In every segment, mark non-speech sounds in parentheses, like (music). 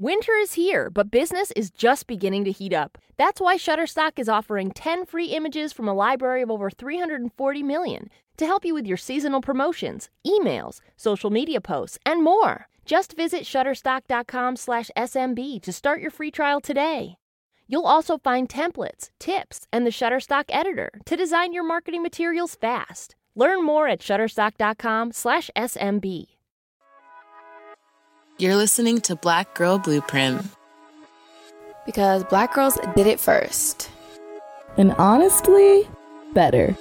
Winter is here, but business is just beginning to heat up. That's why Shutterstock is offering 10 free images from a library of over 340 million to help you with your seasonal promotions, emails, social media posts, and more. Just visit shutterstock.com/smb to start your free trial today. You'll also find templates, tips, and the Shutterstock editor to design your marketing materials fast. Learn more at shutterstock.com/smb. You're listening to Black Girl Blueprint. Because black girls did it first. And honestly, better.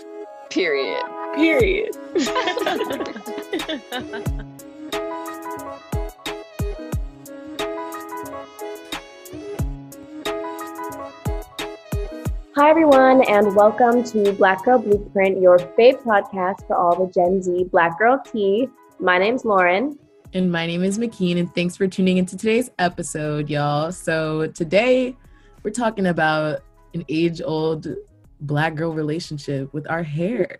Period. Period. (laughs) Hi, everyone, and welcome to Black Girl Blueprint, your fave podcast for all the Gen Z Black Girl tea. My name's Lauren. And my name is McKean, and thanks for tuning into today's episode, y'all. So, today we're talking about an age old black girl relationship with our hair.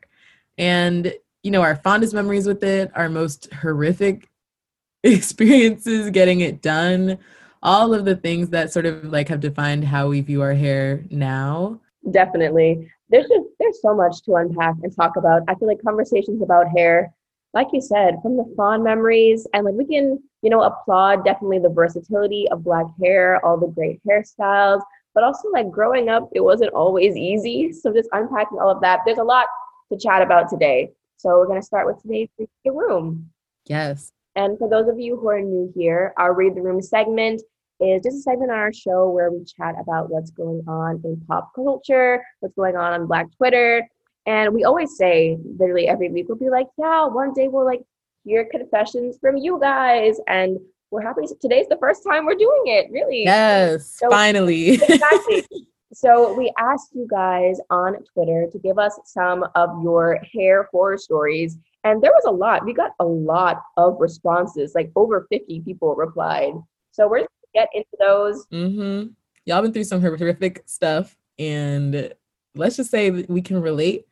And, you know, our fondest memories with it, our most horrific (laughs) experiences getting it done, all of the things that sort of like have defined how we view our hair now. Definitely. There's just there's so much to unpack and talk about. I feel like conversations about hair, like you said, from the fond memories and like we can, you know, applaud definitely the versatility of black hair, all the great hairstyles, but also like growing up, it wasn't always easy. (laughs) So just unpacking all of that. There's a lot to chat about today. So we're gonna start with today's Read the Room. Yes. And for those of you who are new here, our Read the Room segment is just a segment on our show where we chat about what's going on in pop culture, what's going on on Black Twitter. And we always say, literally every week, we'll be like, yeah, one day we'll like hear confessions from you guys. And we're happy. Today's the first time we're doing it, really. Yes, so, finally. (laughs) (laughs) exactly. So we asked you guys on Twitter to give us some of your hair horror stories. And there was a lot. We got a lot of responses, like over 50 people replied. So we're going to get into those. Mm-hmm. Y'all been through some horrific stuff, and let's just say we can relate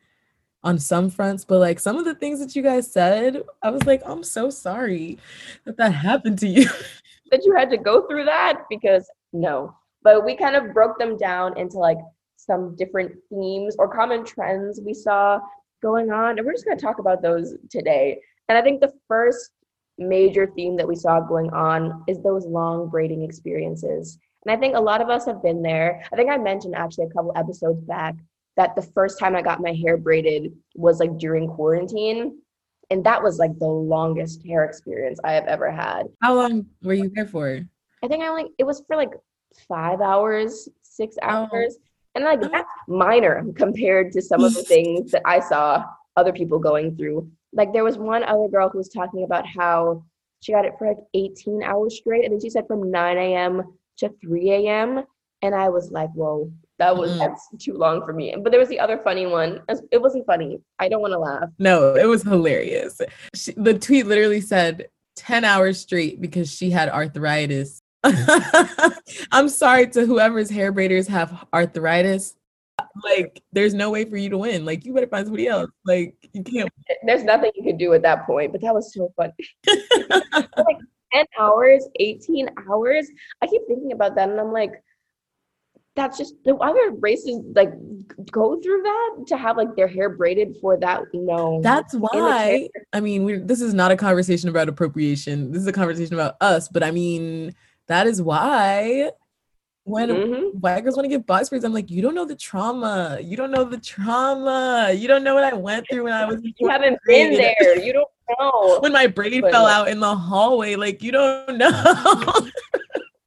on some fronts, but like some of the things that you guys said, I was like, I'm so sorry that that happened to you. (laughs) that you had to go through that because no, but we kind of broke them down into like some different themes or common trends we saw going on, and we're just going to talk about those today. And I think the first major theme that we saw going on is those long braiding experiences. And I think a lot of us have been there. I think I mentioned actually a couple episodes back that the first time I got my hair braided was like during quarantine. And that was like the longest hair experience I have ever had. How long were you there for? I think I like it was for like five hours, six oh. hours. Oh. And like that's minor compared to some of the (laughs) things that I saw other people going through like there was one other girl who was talking about how she got it for like 18 hours straight and then she said from 9 a.m to 3 a.m and i was like whoa that was mm. that's too long for me but there was the other funny one it wasn't funny i don't want to laugh no it was hilarious she, the tweet literally said 10 hours straight because she had arthritis (laughs) i'm sorry to whoever's hair braiders have arthritis like there's no way for you to win. Like you better find somebody else. Like you can't. (laughs) There's nothing you can do at that point. But that was so funny. (laughs) like 10 hours, 18 hours. I keep thinking about that and I'm like, that's just the other races like go through that to have like their hair braided for that no that's why i mean this is not a conversation about appropriation this is a conversation about us but i mean that is why when mm-hmm. white girls want to get box braids, I'm like, you don't know the trauma. You don't know the trauma. You don't know what I went through when I was. You haven't been there. You don't know. (laughs) when my braid but, fell out in the hallway, like you don't (laughs) know.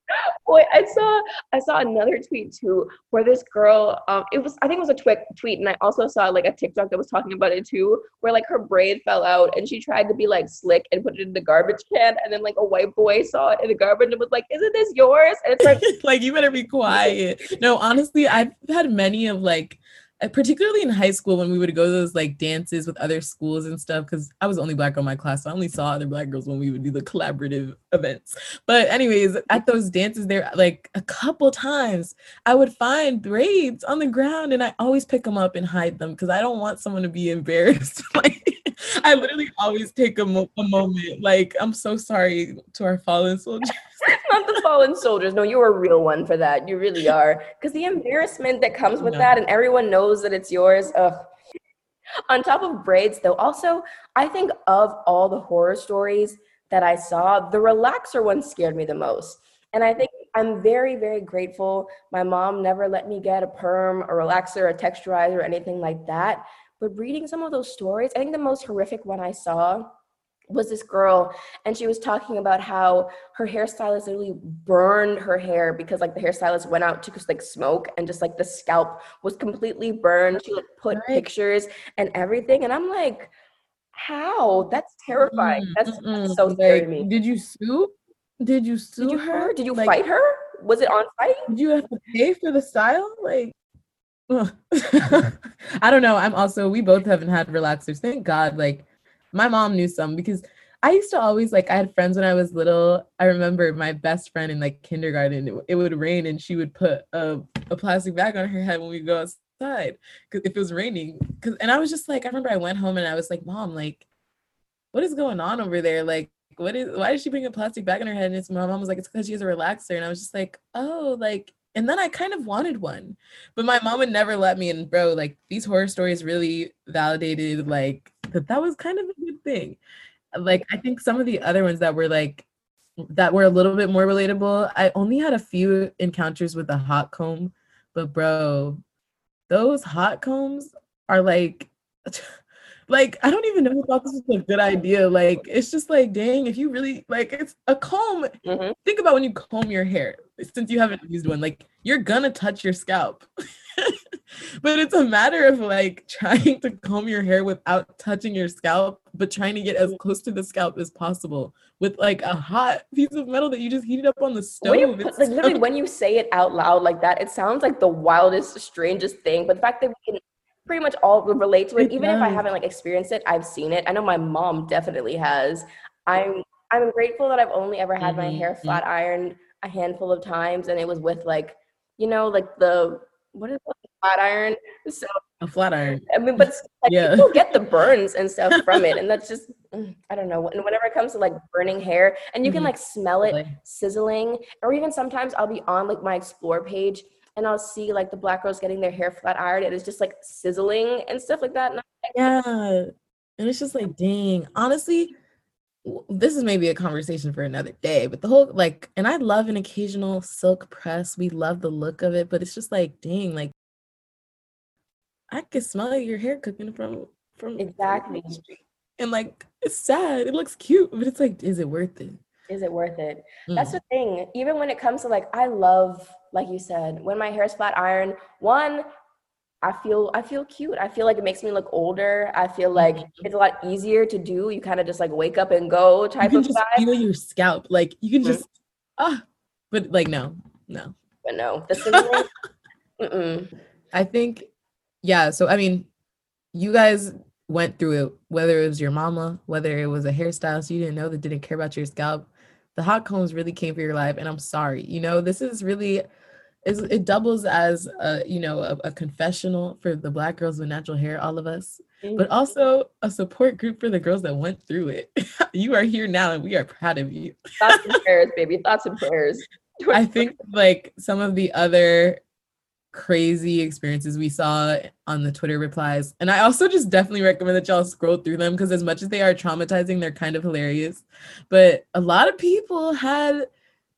(laughs) Boy, I saw I saw another tweet too where this girl, um, it was I think it was a tweet tweet, and I also saw like a TikTok that was talking about it too, where like her braid fell out and she tried to be like slick and put it in the garbage can, and then like a white boy saw it in the garbage and was like, "Isn't this yours?" And it's like, (laughs) like you better be quiet. no, honestly, I've had many of like Uh, particularly in high school when we would go to those like dances with other schools and stuff because i was the only black girl in my class so i only saw other black girls when we would do the collaborative events. But anyways at those dances there like a couple times i would find braids on the ground and i always pick them up and hide them because i don't want someone to be embarrassed. (laughs) Like i literally always take a, mo- a moment like i'm so sorry to our fallen soldiers (laughs) Not the fallen soldiers. No, you're a real one for that. You really are. Because the embarrassment that comes with No. that, and everyone knows that it's yours. Ugh. On top of braids, though, also, I think of all the horror stories that I saw, the relaxer one scared me the most. And I think I'm very, very grateful. My mom never let me get a perm, a relaxer, a texturizer, or anything like that. But reading some of those stories, I think the most horrific one I saw was this girl and she was talking about how her hairstylist literally burned her hair because like the hairstylist went out to just like smoke and just like the scalp was completely burned she like put Right. pictures and everything and i'm like how that's terrifying that's, that's so scary to Like, me Did you sue? Did you sue did you her did you Like, fight her was it on site Did you have to pay for the style? Like. (laughs) I don't know. I'm also, we both haven't had relaxers. Thank God. Like, my mom knew some because I used to always, like, I had friends when I was little. I remember my best friend in like kindergarten, it, it would rain and she would put a, a plastic bag on her head when we go outside because if it was raining. Cause, and I was just like, I remember I went home and I was like, Mom, like, what is going on over there? Like, what is why did she bring a plastic bag on her head? And it's my mom was like, it's because she has a relaxer. And I was just like, oh, like, and then I kind of wanted one, but my mom would never let me. And bro, like these horror stories really validated like that that was kind of a good thing. Like I think some of the other ones that were like that were a little bit more relatable. I only had a few encounters with the hot comb, but bro, those hot combs are like (laughs) like I don't even know who thought this was a good idea. Like it's just like dang, if you really like it's a comb. Mhm. Think about when you comb your hair since you haven't used one, like you're gonna touch your scalp. (laughs) but it's a matter of like trying to comb your hair without touching your scalp, but trying to get as close to the scalp as possible with like a hot piece of metal that you just heated up on the stove. when you like literally (laughs) when you say it out loud like that it sounds like the wildest strangest thing but the fact that we can pretty much all relate to it, It even if i haven't like experienced it i've seen it. I know my mom definitely has. I'm i'm grateful that i've only ever had my hair flat ironed a handful of times and it was with like you know like the what is it flat iron so a flat iron. I mean, but like Yeah. people get the burns and stuff (laughs) from it, and that's just mm, I don't know. And whenever it comes to like burning hair, and you can Mhm. like smell it sizzling, or even sometimes I'll be on like my explore page and I'll see like the black girls getting their hair flat ironed, and it's just like sizzling and stuff like that. And I'm Yeah. And it's just like, dang, honestly, this is maybe a conversation for another day, but the whole like, and I love an occasional silk press. We love the look of it, but it's just like, dang, like I can smell your hair cooking from from Exactly. And like it's sad. It looks cute, but it's like, is it worth it? Is it worth it? That's Mm. the thing. Even when it comes to like, I love, like you said, when my hair is flat iron. One, I feel I feel cute. I feel like it makes me look older. I feel like Mhm. it's a lot easier to do. You kind of just like wake up and go type You can of just vibe. feel your scalp. Like you can Mhm. just ah, but like no, no. But no, the (laughs) sizzling. mm-mm. I think, yeah. So I mean, you guys went through it, whether it was your mama, whether it was a hairstylist you didn't know that didn't care about your scalp. The hot combs really came for your life, and I'm sorry. You know, this is really, is it doubles as a you know a, a confessional for the black girls with natural hair, all of us, mm-hmm. but also a support group for the girls that went through it. (laughs) you are here now, and we are proud of you. Thoughts and (laughs) prayers, baby. Thoughts and prayers. I think like some of the other crazy experiences we saw on the Twitter replies, and I also just definitely recommend that y'all scroll through them because as much as they are traumatizing, they're kind of hilarious. But a lot of people had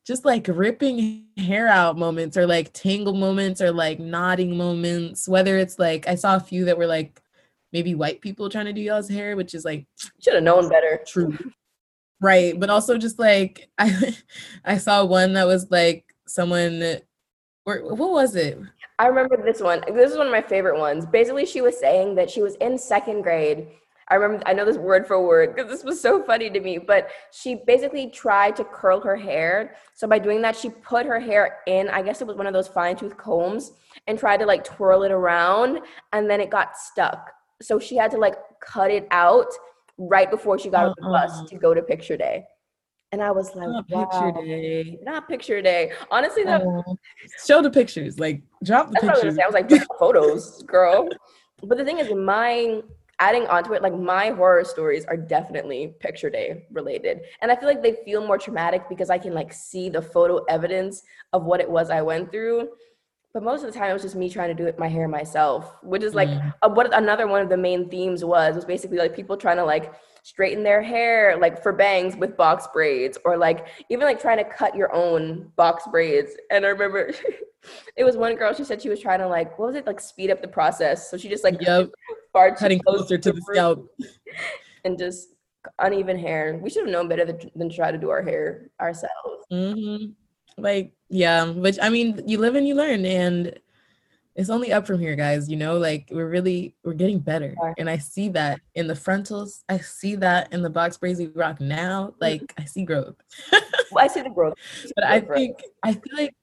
just like ripping hair out moments or like tangle moments or like knotting moments, whether it's like I saw a few that were like maybe white people trying to do y'all's hair, which is like Should have known better. true right but also just like i (laughs) i saw one that was like someone or what was it I remember this one. This is one of my favorite ones. Basically, she was saying that she was in second grade. I remember, I know this word for word because this was so funny to me, but she basically tried to curl her hair. So, by doing that, she put her hair in, I guess it was one of those fine tooth combs, and tried to like twirl it around, and then it got stuck. So, she had to like cut it out right before she got on the Uh-uh. bus oh. to go to picture day. And I was like, not picture day not picture day. Honestly, that, Oh, show the pictures like drop the That's what I pictures. I was like, photos, girl. But the thing is, my adding onto it, like my horror stories are definitely picture day related. And I feel like they feel more traumatic because I can like see the photo evidence of what it was I went through. But most of the time, it was just me trying to do it my hair myself, which is like Mm. uh, what another one of the main themes was was basically like people trying to like straighten their hair like for bangs with box braids or like even like trying to cut your own box braids. And I remember (laughs) it was one girl she said she was trying to like what was it like speed up the process. So she just like Yep. far Cutting close closer to the root scalp. (laughs) and just uneven hair. We should have known better than, than try to do our hair ourselves. hmm Like, yeah, which I mean, you live and you learn, and it's only up from here, guys. You know, like we're really we're getting better, and I see that in the frontals. I see that in the box we rock now. Mm-hmm. Like, I see growth. (laughs) Well, I see the growth. (laughs) but I think I feel like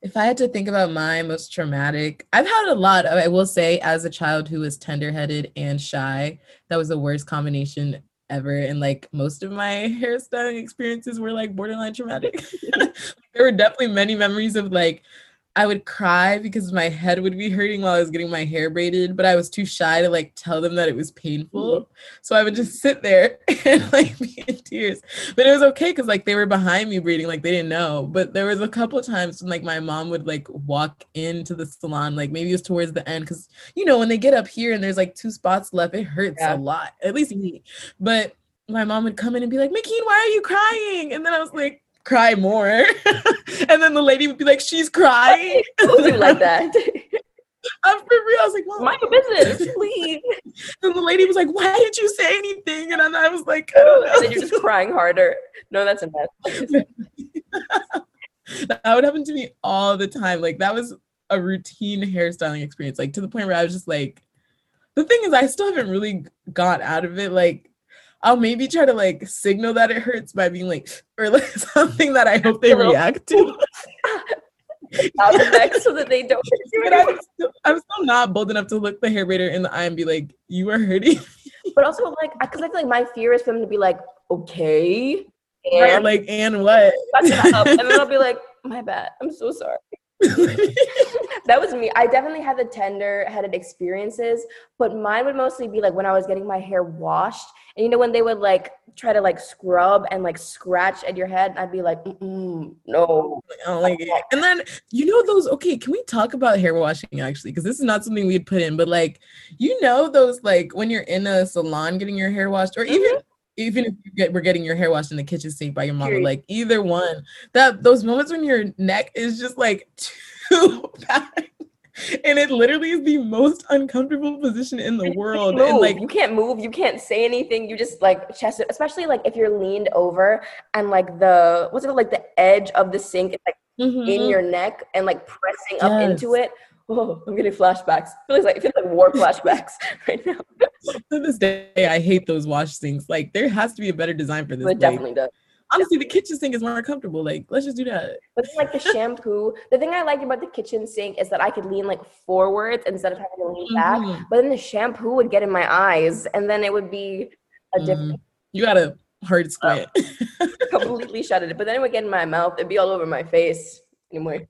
if I had to think about my most traumatic, I've had a lot. of, I will say, as a child who was tender-headed and shy, that was the worst combination ever. And like most of my (laughs) hairstyling experiences were like borderline traumatic. there were definitely many memories of like I would cry because my head would be hurting while I was getting my hair braided, but I was too shy to like tell them that it was painful. Mm-hmm. So I would just sit there (laughs) and like be in tears. But it was okay because like they were behind me braiding, like they didn't know. But there was a couple of times when like my mom would like walk into the salon, like maybe it was towards the end, because you know when they get up here and there's like two spots left, it hurts Yeah. a lot. At least me. But my mom would come in and be like, McKean, why are you crying? And then I was like, cry more. (laughs) and then the lady would be like, she's crying. (laughs) You like that. (laughs) I'm for real. I was like, Mom. Mind your business, please. And the lady was like, why didn't you say anything? And then I was like, I don't know. And then you're just crying harder. No, that's a mess. that would happen to me all the time. Like that was a routine hairstyling experience. Like to the point where I was just like, the thing is, I still haven't really got out of it. Like I'll maybe try to like signal that it hurts by being like, or like (laughs) something that I hope they react to. (laughs) Out so that they don't (laughs) do But. I'm still, I'm still not bold enough to look the hair braider in the eye and be like, you are hurting. But also, like, because I feel like my fear is for them to be like, okay, Right, and like, and what? touch it up, and then I'll be like, my bad, I'm so sorry. (laughs) that was me. I definitely had the tender headed experiences, but mine would mostly be like when I was getting my hair washed. And you know, when they would like try to like scrub and like scratch at your head, I'd be like, Mm-mm, no. I don't like it. And then you know those. Okay, can we talk about hair washing actually? Because this is not something we'd put in, but like you know those like when you're in a salon getting your hair washed, or even mm-hmm. Even if you get we're getting your hair washed in the kitchen sink by your mama, Period. like either one. That those moments when your neck is just like (laughs) too bad. And it literally is the most uncomfortable position in the world. Move. And like you can't move, you can't say anything. You just like chest especially like if you're leaned over and like the what's it called, like the edge of the sink is like in mhm. your neck and like pressing up into it. Oh, I'm getting flashbacks. It feels like it feels like war (laughs) flashbacks right now. to this day, I hate those wash sinks. Like there has to be a better design for this. It like, definitely does. honestly, the kitchen sink is more comfortable. Like, let's just do that. But then, like the (laughs) shampoo, the thing I liked about the kitchen sink is that I could lean like forwards instead of having to lean back. Mhm. But then the shampoo would get in my eyes, and then it would be a different, You got a hard squint. (laughs) completely shut it. But then it would get in my mouth. It'd be all over my face. Anyway,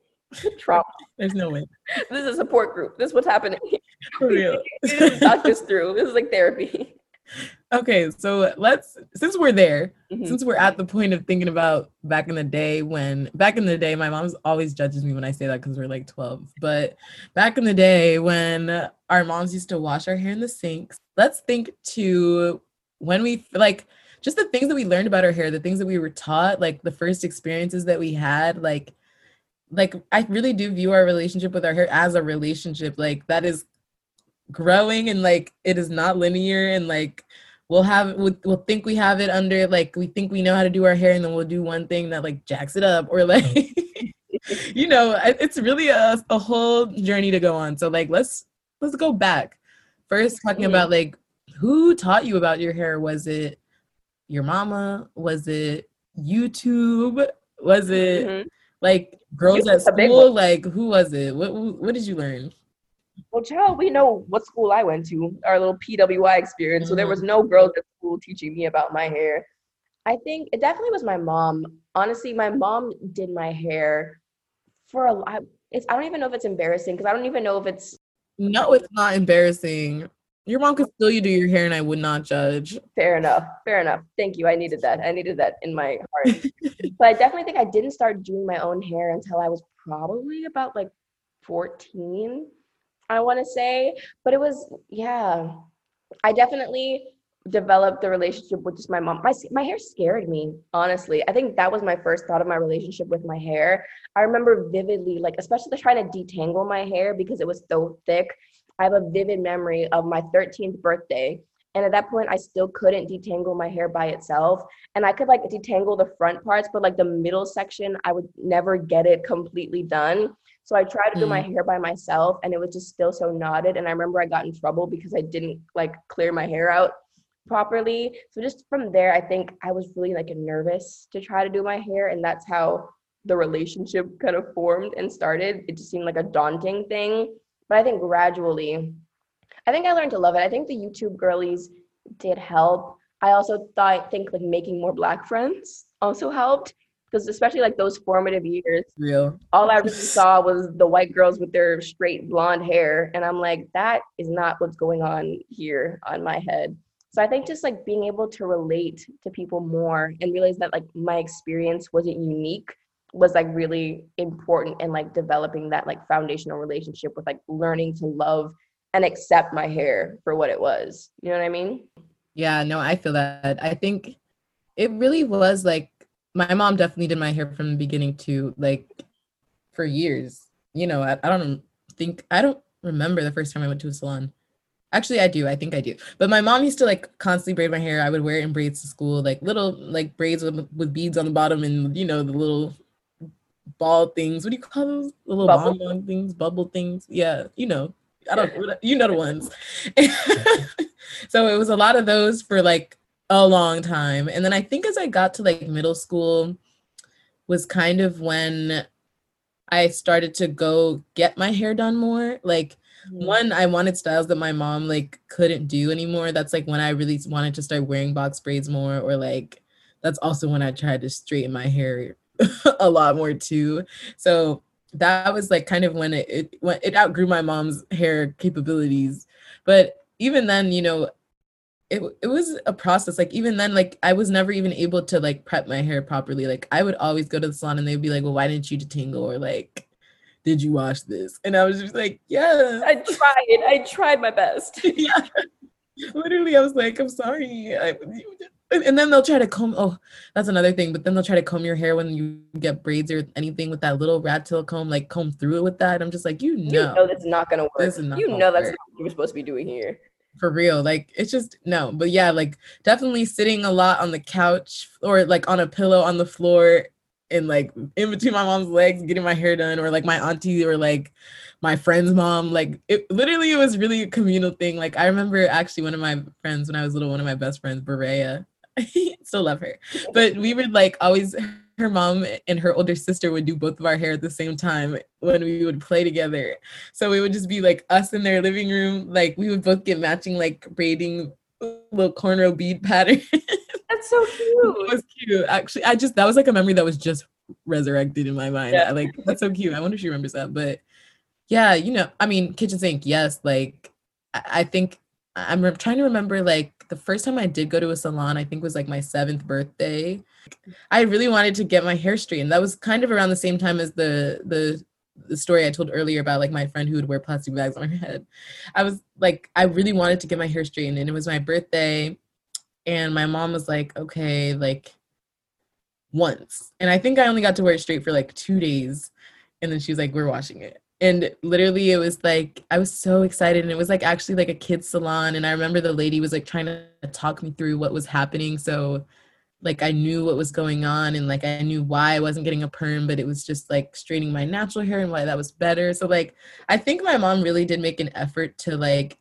trauma. (laughs) There's no way. This is a support group. This is what's happening. (laughs) For (laughs) real. We just talk this through. This is like therapy. okay, so let's since we're there, Mhm. since we're at the point of thinking about back in the day when back in the day, my mom's always judges me when I say that because we're like 12. But back in the day when our moms used to wash our hair in the sinks, let's think to when we like just the things that we learned about our hair, the things that we were taught, like the first experiences that we had, like like I really do view our relationship with our hair as a relationship. Like that is growing and like it is not linear and like we'll have we'll, we'll think we have it under like we think we know how to do our hair and then we'll do one thing that like jacks it up or like (laughs) you know it's really a, a whole journey to go on. So like let's let's go back. First talking about like who taught you about your hair? Was it your mama? Was it youtube? Was it Mhm. Like girls at school like who was it what what did you learn Well, child, we know what school I went to, our little PWI experience. So there Mhm. was no girls at school teaching me about my hair. I think it definitely was my mom. Honestly, my mom did my hair for a lot. It's I don't even know if it's embarrassing because I don't even know if it's No, it's not embarrassing. Your mom could still you do your hair and I would not judge. Fair enough. Fair enough. Thank you. I needed that. I needed that in my heart. (laughs) but I definitely think I didn't start doing my own hair until I was probably about like 14, I want to say. But it was, yeah, I definitely developed the relationship with just my mom. My my hair scared me, honestly. I think that was my first thought of my relationship with my hair. I remember vividly, like especially trying to detangle my hair because it was so thick. I have a vivid memory of my 13th birthday. And at that point, I still couldn't detangle my hair by itself. And I could like detangle the front parts, but like the middle section, I would never get it completely done. So I tried to mm. do my mm. hair by myself and it was just still so knotted. And I remember I got in trouble because I didn't like clear my hair out properly. So just from there, I think I was really like nervous to try to do my hair. And that's how the relationship kind of formed and started. It just seemed like a daunting thing. But I think gradually, I think I learned to love it. I think the YouTube girlies did help. I also thought think like making more black friends also helped because especially like those formative years, real. All I really (laughs) saw was the white girls with their straight blonde hair, and I'm like, that is not what's going on here on my head. So I think just like being able to relate to people more and realize that like my experience wasn't unique was like really important in like developing that like foundational relationship with like learning to love and accept my hair for what it was. You know what I mean? Yeah, no, I feel that. I think it really was like my mom definitely did my hair from the beginning to like for years. You know, I, I don't think I don't remember the first time I went to a salon. Actually, I do. I think I do. But my mom used to like constantly braid my hair. I would wear it in braids to school, like little like braids with, with beads on the bottom and you know the little ball things. What do you call those? The little bubble. bonbon things, bubble things. Yeah, you know. I don't. You know the ones. (laughs) so it was a lot of those for like a long time, and then I think as I got to like middle school, was kind of when I started to go get my hair done more. Like mm-hmm. one, I wanted styles that my mom like couldn't do anymore. That's like when I really wanted to start wearing box braids more, or like that's also when I tried to straighten my hair (laughs) a lot more too. So that was like kind of when it it, when it outgrew my mom's hair capabilities. But even then, you know, it it was a process. Like even then, like I was never even able to like prep my hair properly. Like I would always go to the salon and they'd be like, "Well, why didn't you detangle?" or like did you wash this? And I was just like, yeah. I tried. I tried my best. (laughs) yeah. Literally, I was like, I'm sorry. I, and then they'll try to comb oh that's another thing but then they'll try to comb your hair when you get braids or anything with that little rat tail comb like comb through it with that. I'm just like you know, you know that's not gonna work. Not you know that's work. not what you're supposed to be doing here. For real like it's just no but yeah like definitely sitting a lot on the couch or like on a pillow on the floor and like in between my mom's legs getting my hair done or like my auntie or like my friend's mom like it literally it was really a communal thing. Like i remember actually one of my friends when i was little one of my best friends Berea (laughs) still love her. But we would like always her mom and her older sister would do both of our hair at the same time when we would play together. So it would just be like us in their living room. Like we would both get matching like braiding little cornrow bead pattern. (laughs) That's so cute. it was cute. Actually, I just that was like a memory that was just resurrected in my mind. Yeah. I, like that's so cute. I wonder if she remembers that. But yeah, you know, I mean, kitchen sink, yes. Like I, I think I'm re- trying to remember like the first time I did go to a salon, I think was like my seventh birthday. I really wanted to get my hair straightened. That was kind of around the same time as the the the story I told earlier about like my friend who would wear plastic bags on her head. I was like, I really wanted to get my hair straightened, and it was my birthday, and my mom was like, okay, like once, and I think I only got to wear it straight for like two days, and then she was like, we're washing it and literally it was like i was so excited and it was like actually like a kids salon and i remember the lady was like trying to talk me through what was happening so like i knew what was going on and like i knew why i wasn't getting a perm but it was just like straightening my natural hair and why that was better so like i think my mom really did make an effort to like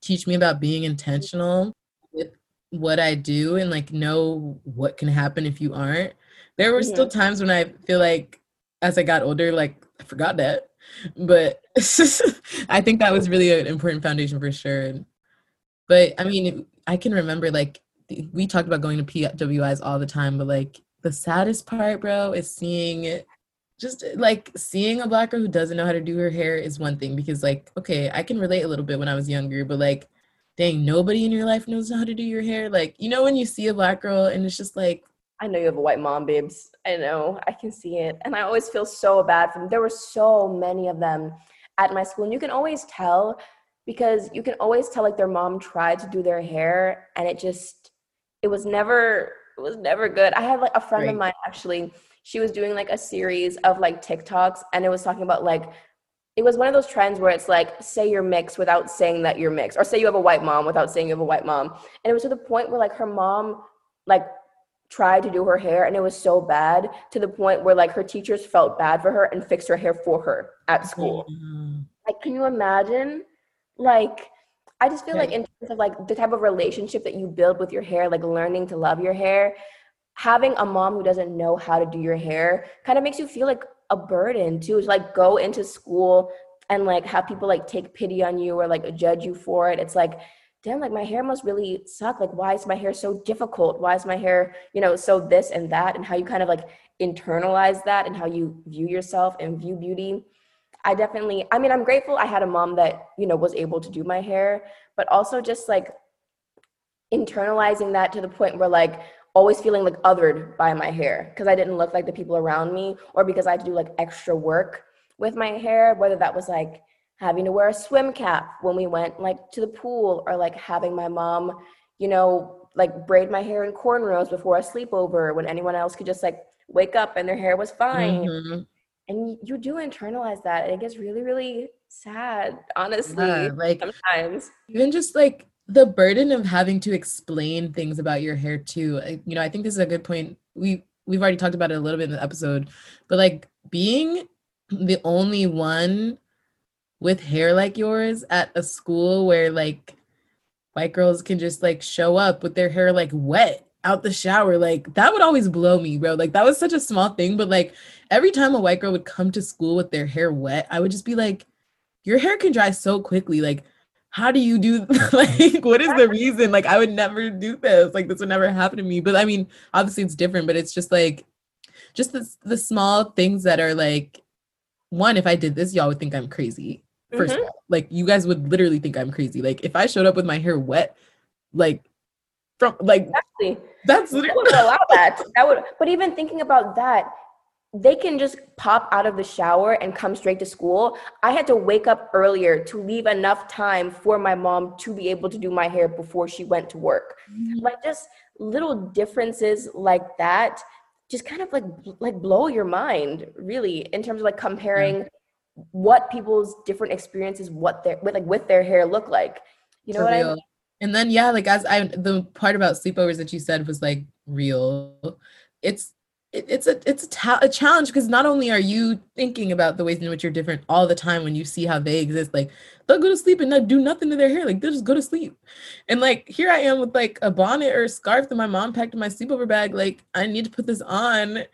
teach me about being intentional with what i do and like know what can happen if you aren't. There were still times when i feel like as i got older like forgot that. But (laughs) I think that was really an important foundation for sure. But I mean, I can remember like we talked about going to PWIs all the time, but like the saddest part, bro, is seeing just like seeing a black girl who doesn't know how to do her hair is one thing because like okay, I can relate a little bit when I was younger, but like dang, nobody in your life knows how to do your hair. Like, you know, when you see a black girl and it's just like, I know you have a white mom, babes. I know. I can see it. And I always feel so bad for them. There were so many of them at my school. And you can always tell because you can always tell like their mom tried to do their hair and it just it was never it was never good. I had like a friend right. of mine actually, she was doing like a series of like TikToks and it was talking about like it was one of those trends where it's like say you're mixed without saying that you're mixed or say you have a white mom without saying you have a white mom and it was to the point where like her mom like tried to do her hair and it was so bad to the point where like her teachers felt bad for her and fixed her hair for her at school. Mm-hmm. like can you imagine? Like i just feel like in terms of like the type of relationship that you build with your hair like learning to love your hair having a mom who doesn't know how to do your hair kind of makes you feel like a burden too to like go into school and like have people like take pity on you or like judge you for it. It's like damn like my hair must really suck. Like why is my hair so difficult? Why is my hair you know so this and that? And how you kind of like internalize that and how you view yourself and view beauty. I definitely i mean i'm grateful i had a mom that you know was able to do my hair but also just like internalizing that to the point where like always feeling like othered by my hair because I didn't look like the people around me or because I had to do like extra work with my hair, whether that was like having to wear a swim cap when we went like to the pool or like having my mom, you know, like braid my hair in cornrows before a sleepover when anyone else could just like wake up and their hair was fine. Mm-hmm. And you do internalize that and it gets really, really sad, honestly. Yeah, like sometimes. Even just like the burden of having to explain things about your hair too you know i think this is a good point we we've already talked about it a little bit in the episode but like being the only one with hair like yours at a school where like white girls can just like show up with their hair like wet out the shower like that would always blow me bro. Like that was such a small thing but like every time a white girl would come to school with their hair wet i would just be like your hair can dry so quickly. Like how do you do (laughs) like what is the reason? Like i would never do this. Like this would never happen to me. But i mean obviously it's different but it's just like just the, the small things that are like one if i did this y'all would think i'm crazy 1st mm-hmm. of all like you guys would literally think i'm crazy like if i showed up with my hair wet like from like exactly that's literally- would allow that that would but even thinking about that they can just pop out of the shower and come straight to school. I had to wake up earlier to leave enough time for my mom to be able to do my hair before she went to work. Mm-hmm. Like just little differences like that just kind of like like blow your mind really in terms of like comparing. What people's different experiences what their with like with their hair look like. You know For what real. I mean? And then yeah, like as I the part about sleepovers that you said was like real. It's it's a it's a, ta- a challenge because not only are you thinking about the ways in which you're different all the time when you see how they exist like they'll go to sleep and not do nothing to their hair like they'll just go to sleep and like here i am with like a bonnet or a scarf that my mom packed in my sleepover bag like i need to put this on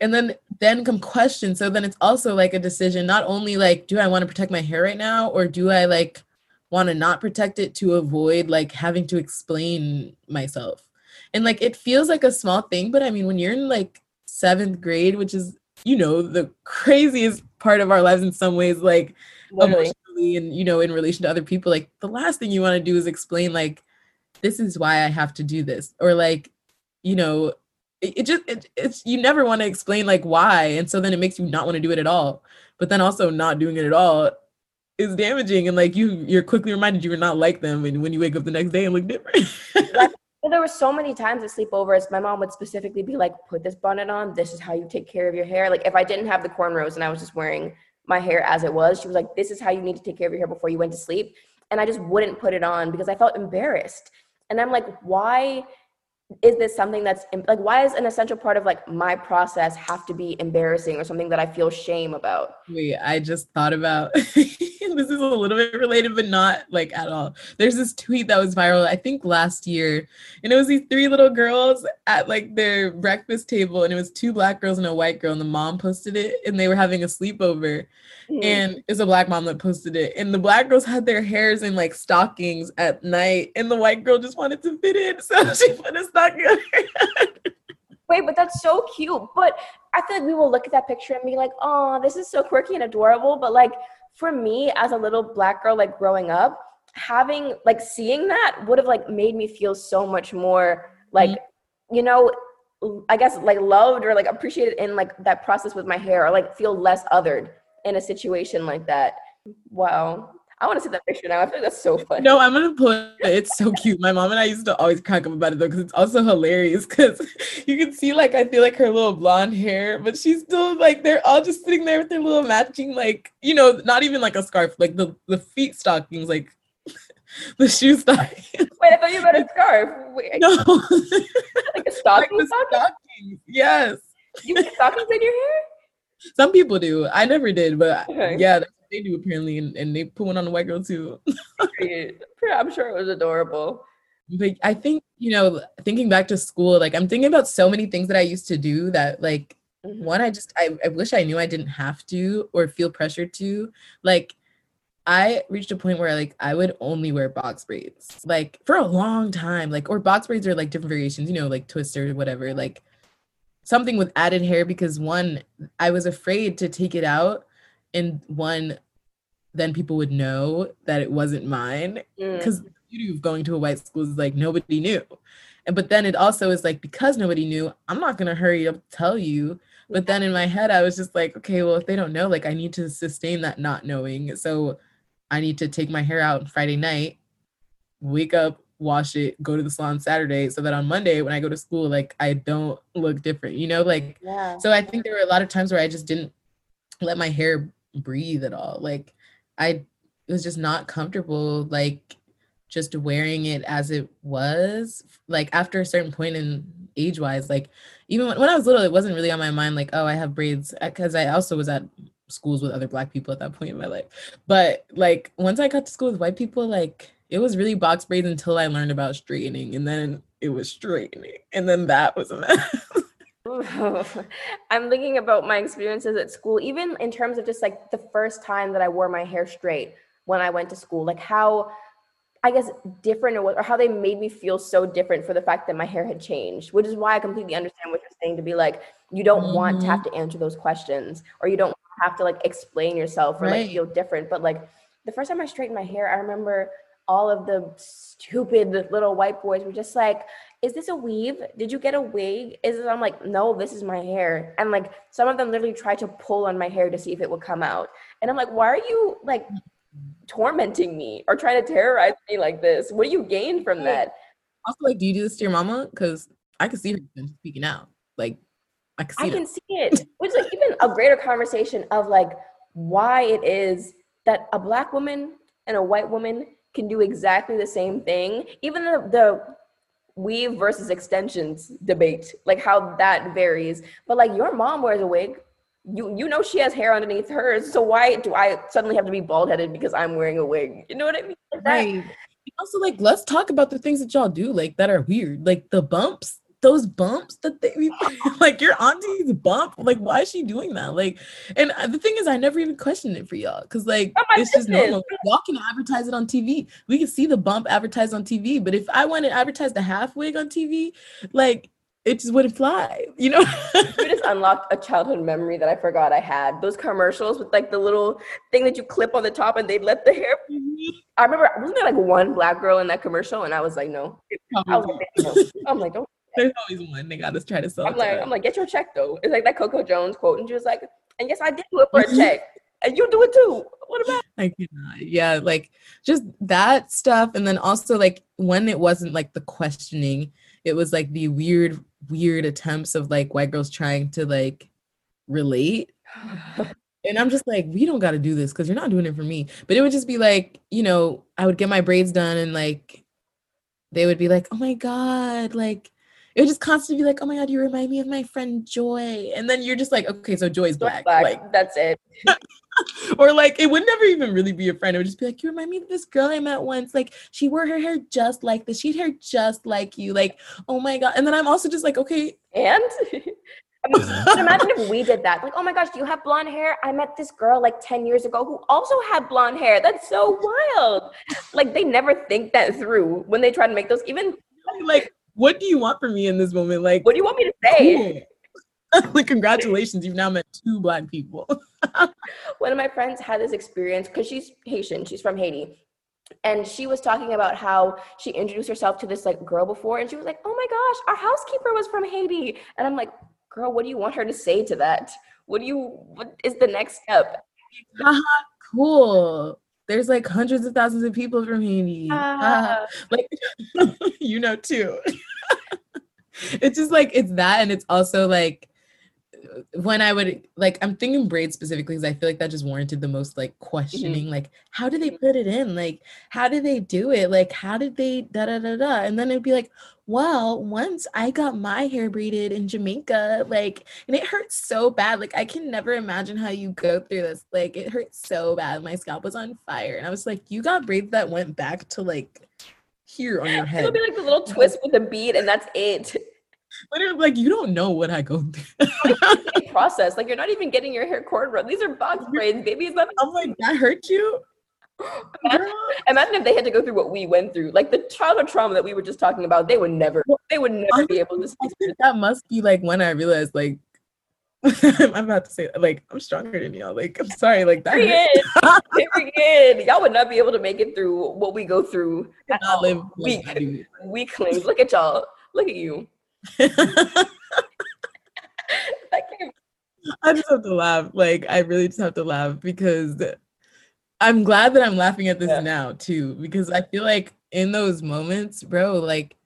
and then then come questions so then it's also like a decision not only like do i want to protect my hair right now or do i like want to not protect it to avoid like having to explain myself and like it feels like a small thing but i mean when you're in like seventh grade, which is, you know, the (laughs) craziest part of our lives in some ways, like Literally. emotionally and, you know, in relation to other people. Like the last thing you want to do is explain, like, this is why I have to do this. Or like, you know, it, just it, it's you never want to explain like why. And so then it makes you not want to do it at all. But then also not doing it at all is damaging and like you you're quickly reminded you're not like them and when you wake up the next day and look different (laughs) Well, there were so many times at sleepovers, my mom would specifically be like, put this bonnet on. This is how you take care of your hair. Like if I didn't have the cornrows and I was just wearing my hair as it was, she was like, this is how you need to take care of your hair before you went to sleep. And I just wouldn't put it on because I felt embarrassed. And I'm like, why is this something that's like why is an essential part of like my process have to be embarrassing or something that i feel shame about wait i just thought about (laughs) this is a little bit related but not like at all there's this tweet that was viral i think last year and it was these three little girls at like their breakfast table and it was two black girls and a white girl and the mom posted it and they were having a sleepover mm-hmm. and it's a black mom that posted it and the black girls had their hairs in like stockings at night and the white girl just wanted to fit in (laughs) so she put a not good. (laughs) Wait, but that's so cute. But I feel like we will look at that picture and be like, oh, this is so quirky and adorable. But like for me as a little black girl, like growing up, having like seeing that would have like made me feel so much more like Mm-hmm. you know i guess like loved or like appreciated in like that process with my hair or like feel less othered in a situation like that wow i want to see that picture now i feel like that's so (laughs) funny No, I'm gonna put it. It's so cute. My mom and I used to always crack up about it though, because it's also hilarious. Because (laughs) you can see, like, I feel like her little blonde hair, but she's still like they're all just sitting there with their little matching, like, you know, not even like a scarf, like the the feet stockings, like (laughs) the shoe stockings. wait i thought you meant a scarf wait No, like a like stocking the stocking? stockings. Yes, you put stockings in your hair some people do. I never did, but Okay. yeah, they do apparently, and, and they put one on the white girl too. (laughs) I'm sure it was adorable But I think, you know, thinking back to school, like I'm thinking about so many things that I used to do that like Mhm. one, I just I, I wish I knew I didn't have to or feel pressured to. Like I reached a point where like I would only wear box braids. Like for a long time. Like or box braids are like different variations, you know, like twister or whatever. Like something with added hair because one, I was afraid to take it out and one then people would know that it wasn't mine. Mm. because the beauty of going to a white school is like nobody knew. And but then it also is like because nobody knew i'm not going to hurry up to tell you. But then in my head i was just like okay well if they don't know like i need to sustain that not knowing. So i need to take my hair out on friday night wake up wash it go to the salon saturday so that on monday when i go to school like i don't look different you know like yeah. so I think there were a lot of times where I just didn't let my hair breathe at all. Like I was just not comfortable like just wearing it as it was. Like after a certain point in age wise, like even when, when I was little, it wasn't really on my mind like, oh, I have braids uh, because I also was at schools with other black people at that point in my life. But like once I got to school with white people, like it was really box braids until I learned about straightening and then it was straightening. And then that was a mess. (laughs) (laughs) I'm thinking about my experiences at school, even in terms of just like the first time that I wore my hair straight when I went to school, like how I guess different it was, or how they made me feel so different for the fact that my hair had changed, which is why I completely understand what you're saying to be like, you don't want to have mm-hmm. to answer those questions or you don't have to like explain yourself or like feel different. But like the first time I straightened my hair, I remember all of the stupid little white boys were just like, is this a weave? Did you get a wig? Is it? I'm like, no, this is my hair. And like some of them literally try to pull on my hair to see if it would come out. And I'm like, why are you like tormenting me or trying to terrorize me like this? What do you gain from that? Also, like, do you do this to your mama? Because I can see her speaking out. Like, I can see I can see it. Which is like even a greater conversation of like why it is that a black woman and a white woman can do exactly the same thing. Even the, the weave versus extensions debate, like how that varies. But like your mom wears a wig. You you know she has hair underneath hers. So why do I suddenly have to be bald headed because I'm wearing a wig? You know what I mean? Like Right. Also, like, let's talk about the things that y'all do, like that are weird, like the bumps. Those bumps that they (laughs) like your auntie's bump. Like, why is she doing that? Like, and uh, the thing is, I never even questioned it for y'all because, like, Oh it's just goodness. normal. Y'all can advertise it on TV. We can see the bump advertised on TV. But if I went to advertise the half wig on TV, like, it just wouldn't fly. You know? You just unlocked a childhood memory that I forgot I had. Those commercials with like the little thing that you clip on the top and they let the hair. (laughs) I remember, wasn't there like one black girl in that commercial? And I was like, no. I was like, no. I'm like, don't. There's always one they gotta try to sell. I'm like. I'm like, get your check though. It's like that Coco Jones quote, and she was like, and yes, I did do it for a (laughs) check, and you do it too. What about? I cannot. Yeah, like just that stuff. And then also like when it wasn't like the questioning, it was like the weird, weird attempts of like white girls trying to like relate. (sighs) And I'm just like, we don't got to do this because you're not doing it for me. But it would just be like, you know, I would get my braids done and like they would be like, oh my God, like it would just constantly be like, oh my God, you remind me of my friend Joy. And then you're just like, okay, so Joy's black. Black. Like, That's it. (laughs) or like it would never even really be a friend. It would just be like, you remind me of this girl I met once. Like she wore her hair just like this. She had hair just like you. Like, oh my god. And then I'm also just like, okay. And I mean, but imagine if we did that. Like, oh my gosh, do you have blonde hair? I met this girl like 10 years ago who also had blonde hair. That's so wild. Like, they never think that through when they try to make those. Even, (laughs) Like, what do you want from me in this moment? Like, what do you want me to say? cool. (laughs) like, congratulations, you've now met two black people. (laughs) One of my friends had this experience because she's Haitian, she's from Haiti. and she was talking about how she introduced herself to this like girl before and she was like oh my gosh our housekeeper was from haiti and i'm like girl what do you want her to say to that what do you what is the next step (laughs) cool there's like hundreds of thousands of people from haiti. Ah. like (laughs) you know too. (laughs) It's just like it's that and it's also like when I would like I'm thinking braid specifically because I feel like that just warranted the most like questioning like how did they put it in? Like how did they do it? Like how did they da da da da? And then it'd be like well once I got my hair braided in Jamaica like and it hurts so bad like I can never imagine how you go through this like it hurts so bad my scalp was on fire and I was like you got braids that went back to like here on your head it'll be like the little twist with a bead and that's it (laughs) literally like you don't know what I go through. (laughs) Process like you're not even getting your hair cornrowed these are box (laughs) braids baby it's not I'm like, that hurt you? Imagine, imagine if they had to go through what we went through, like the childhood trauma that we were just talking about. They would never, they would never be able to I speak. think that must be like when I realized like (laughs) I'm about to say like I'm stronger than y'all. Like I'm sorry, like that. Period. Period. (laughs) Y'all would not be able to make it through what we go through. I cannot live like (laughs) I Look at y'all. Look at you. I. I just have to laugh. Like I really just have to laugh because I'm glad that I'm laughing at this Yeah. now too. Because I feel like in those moments, bro, like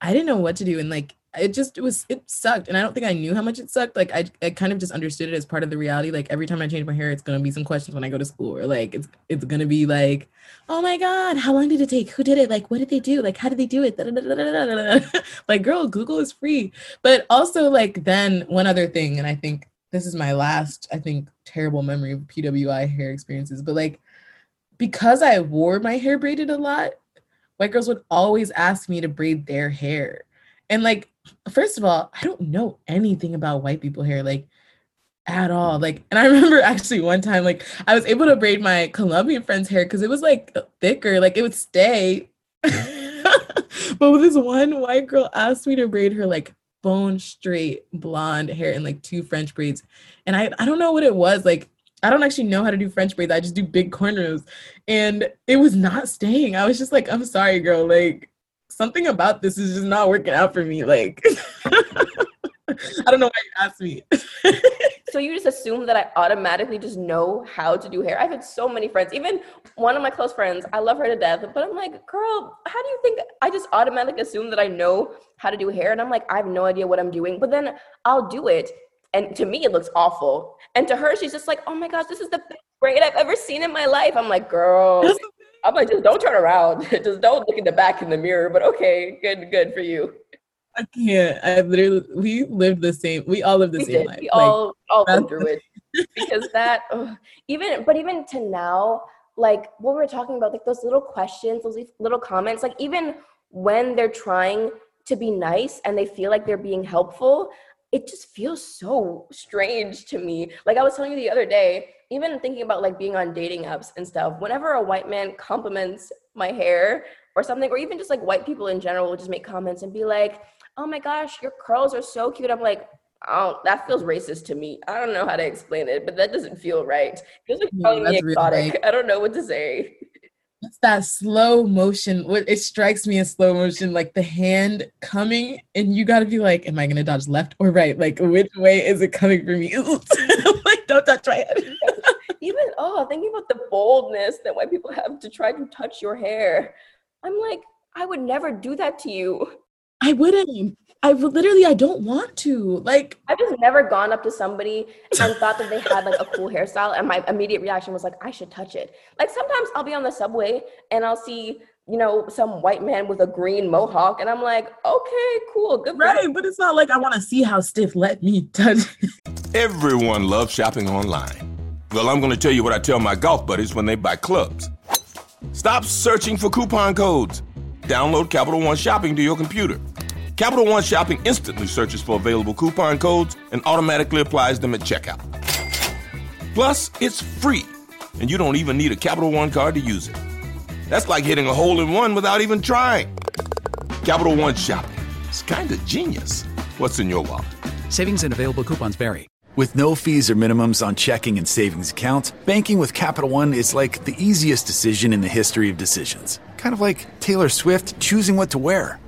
I didn't know what to do. And like it just it was it sucked. And I don't think I knew how much it sucked. Like I I kind of just understood it as part of the reality. Like every time I change my hair, it's gonna be some questions when I go to school. Or like it's it's gonna be like, oh my God, how long did it take? Who did it? Like what did they do? Like how did they do it? (laughs) Like girl, Google is free but also like then one other thing and i think this is my last i think terrible memory of pwi hair experiences but like because i wore my hair braided a lot white girls would always ask me to braid their hair. And like first of all i don't know anything about white people hair like at all. Like and i (laughs) remember actually one time like i was able to braid my colombian friend's hair because it was like thicker like it would stay. (laughs) But this one white girl asked me to braid her like bone straight blonde hair and like two French braids. And I, I don't know what it was. Like, I don't actually know how to do French braids. I just do big cornrows. And it was not staying. I was just like, I'm sorry, girl. Like, something about this is just not working out for me. Like, (laughs) (laughs) I don't know why you asked me. (laughs) So you just assume that I automatically just know how to do hair. I've had so many friends, even one of my close friends. I love her to death, but I'm like, girl, how do you think I just automatically assume that I know how to do hair? And I'm like, I have no idea what I'm doing, but then I'll do it. And to me, it looks awful. And to her, she's just like, oh my gosh, this is the best braid I've ever seen in my life. I'm like, girl, I'm like, just don't turn around. (laughs) just don't look in the back in the mirror. But okay, good, good for you. I can't. I literally, we lived the same, we all lived the we same did. life. We Like, all all that's- through it (laughs) because that ugh, even but even to now, like what we're talking about, like those little questions, those little comments, like even when they're trying to be nice and they feel like they're being helpful, it just feels so strange to me. Like I was telling you the other day, even thinking about like being on dating apps and stuff, whenever a white man compliments my hair or something, or even just like white people in general will just make comments and be like, oh my gosh, your curls are so cute. I'm like, oh, that feels racist to me. I don't know how to explain it, but that doesn't feel right. Feels like No, calling me really exotic. (laughs) I don't know what to say. it's that slow motion. What it strikes me as slow motion, like the hand coming, and you got to be like, "Am I gonna dodge left or right? Like, which way is it coming for me?" (laughs) like, don't touch my head. (laughs) Even oh, thinking about the boldness that white people have to try to touch your hair. I'm like, I would never do that to you. I wouldn't. I would literally. I don't want to. Like, I've just never gone up to somebody (laughs) and thought that they had like a cool hairstyle, and my immediate reaction was like, I should touch it. Like sometimes I'll be on the subway and I'll see, you know, some white man with a green mohawk, and I'm like, okay, cool, good. for you." right? But it's not like I want to see how stiff. Let me touch. (laughs) Everyone loves shopping online. Well, I'm going to tell you what I tell my golf buddies when they buy clubs. Stop searching for coupon codes. Download Capital One Shopping to your computer. Capital One Shopping instantly searches for available coupon codes and automatically applies them at checkout. Plus, it's free, and you don't even need a Capital One card to use it. That's like hitting a hole in one without even trying. Capital One Shopping. It's kind of genius. What's in your wallet? Savings and available coupons vary. With no fees or minimums on checking and savings accounts, banking with Capital One is like the easiest decision in the history of decisions. Kind of like Taylor Swift choosing what to wear.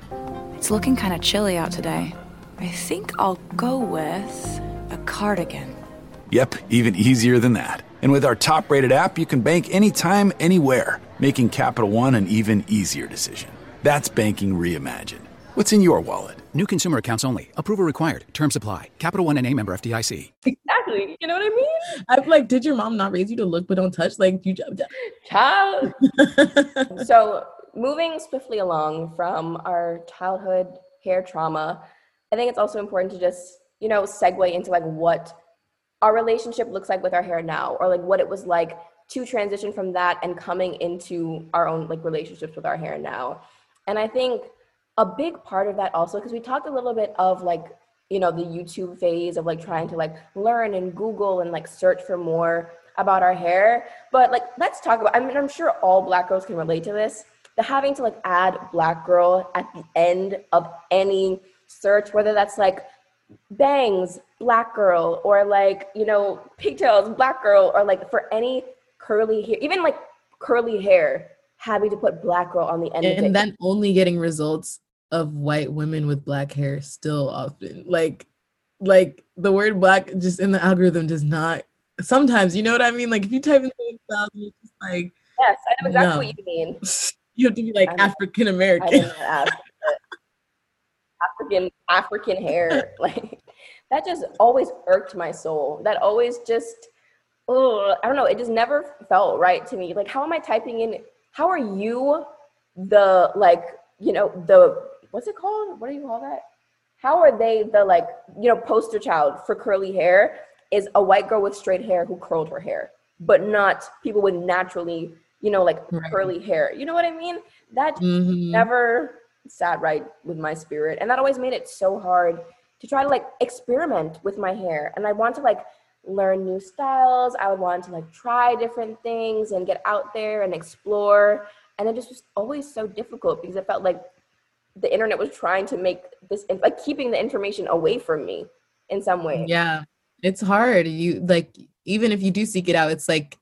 It's looking kind of chilly out today. I think I'll go with a cardigan. Yep, even easier than that. And with our top rated app, you can bank anytime, anywhere, making Capital One an even easier decision. That's banking reimagined. What's in your wallet? New consumer accounts only. Approval required. Terms apply. Capital One and a member FDIC. Exactly. You know what I mean? I'm like, did your mom not raise you to look but don't touch? Like you child. (laughs) so moving swiftly along from our childhood hair trauma, I think it's also important to just, you know, segue into like what our relationship looks like with our hair now, or like what it was like to transition from that and coming into our own like relationships with our hair now. And I think a big part of that also, because we talked a little bit of like, you know, the YouTube phase of like trying to like learn and Google and like search for more about our hair. But like, let's talk about, I mean, I'm sure all black girls can relate to this. The having to like add black girl at the end of any search, whether that's like bangs, black girl, or like, you know, pigtails, black girl, or like for any curly hair, even like curly hair, having to put black girl on the end and then only getting results of white women with black hair still often. Like like the word black just in the algorithm does not sometimes you know what i mean? Like if you type in something it's just like yes i know exactly no. what you mean (laughs) you have to be like african american african african hair (laughs) like that just always irked my soul. That always just oh i don't know it just never felt right to me. Like how am i typing in how are you the like you know the what's it called? What do you call that? How are they the like you know poster child for curly hair is a white girl with straight hair who curled her hair but not people with naturally you know like right. curly hair you know what i mean that mm-hmm. never sat right with my spirit and that always made it so hard to try to like experiment with my hair and i want to like learn new styles. I would want to like try different things and get out there and explore. And it just was always so difficult because it felt like the internet was trying to make this like keeping the information away from me in some way. Yeah. It's hard. You like even if you do seek it out, it's like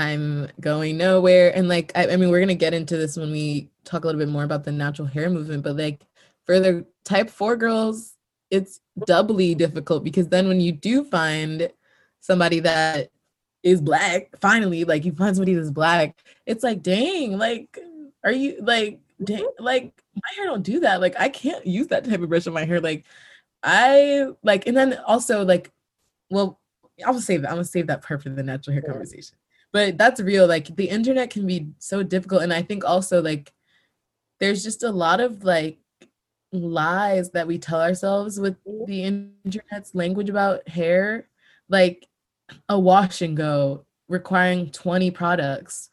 I'm going nowhere. And like I, I mean, we're gonna get into this when we talk a little bit more about the natural hair movement, but like for the type four girls, it's doubly difficult because then when you do find somebody that is black, finally, like you find somebody that's black, it's like, dang, like, are you like, dang, mm-hmm. like my hair don't do that. Like I can't use that type of brush on my hair. Like I like, and then also like, well, I will save that. I'm gonna save that part for the natural hair conversation. But that's real. Like the internet can be so difficult, and I think also like there's just a lot of like lies that we tell ourselves with mm-hmm. the internet's language about hair like a wash and go requiring 20 products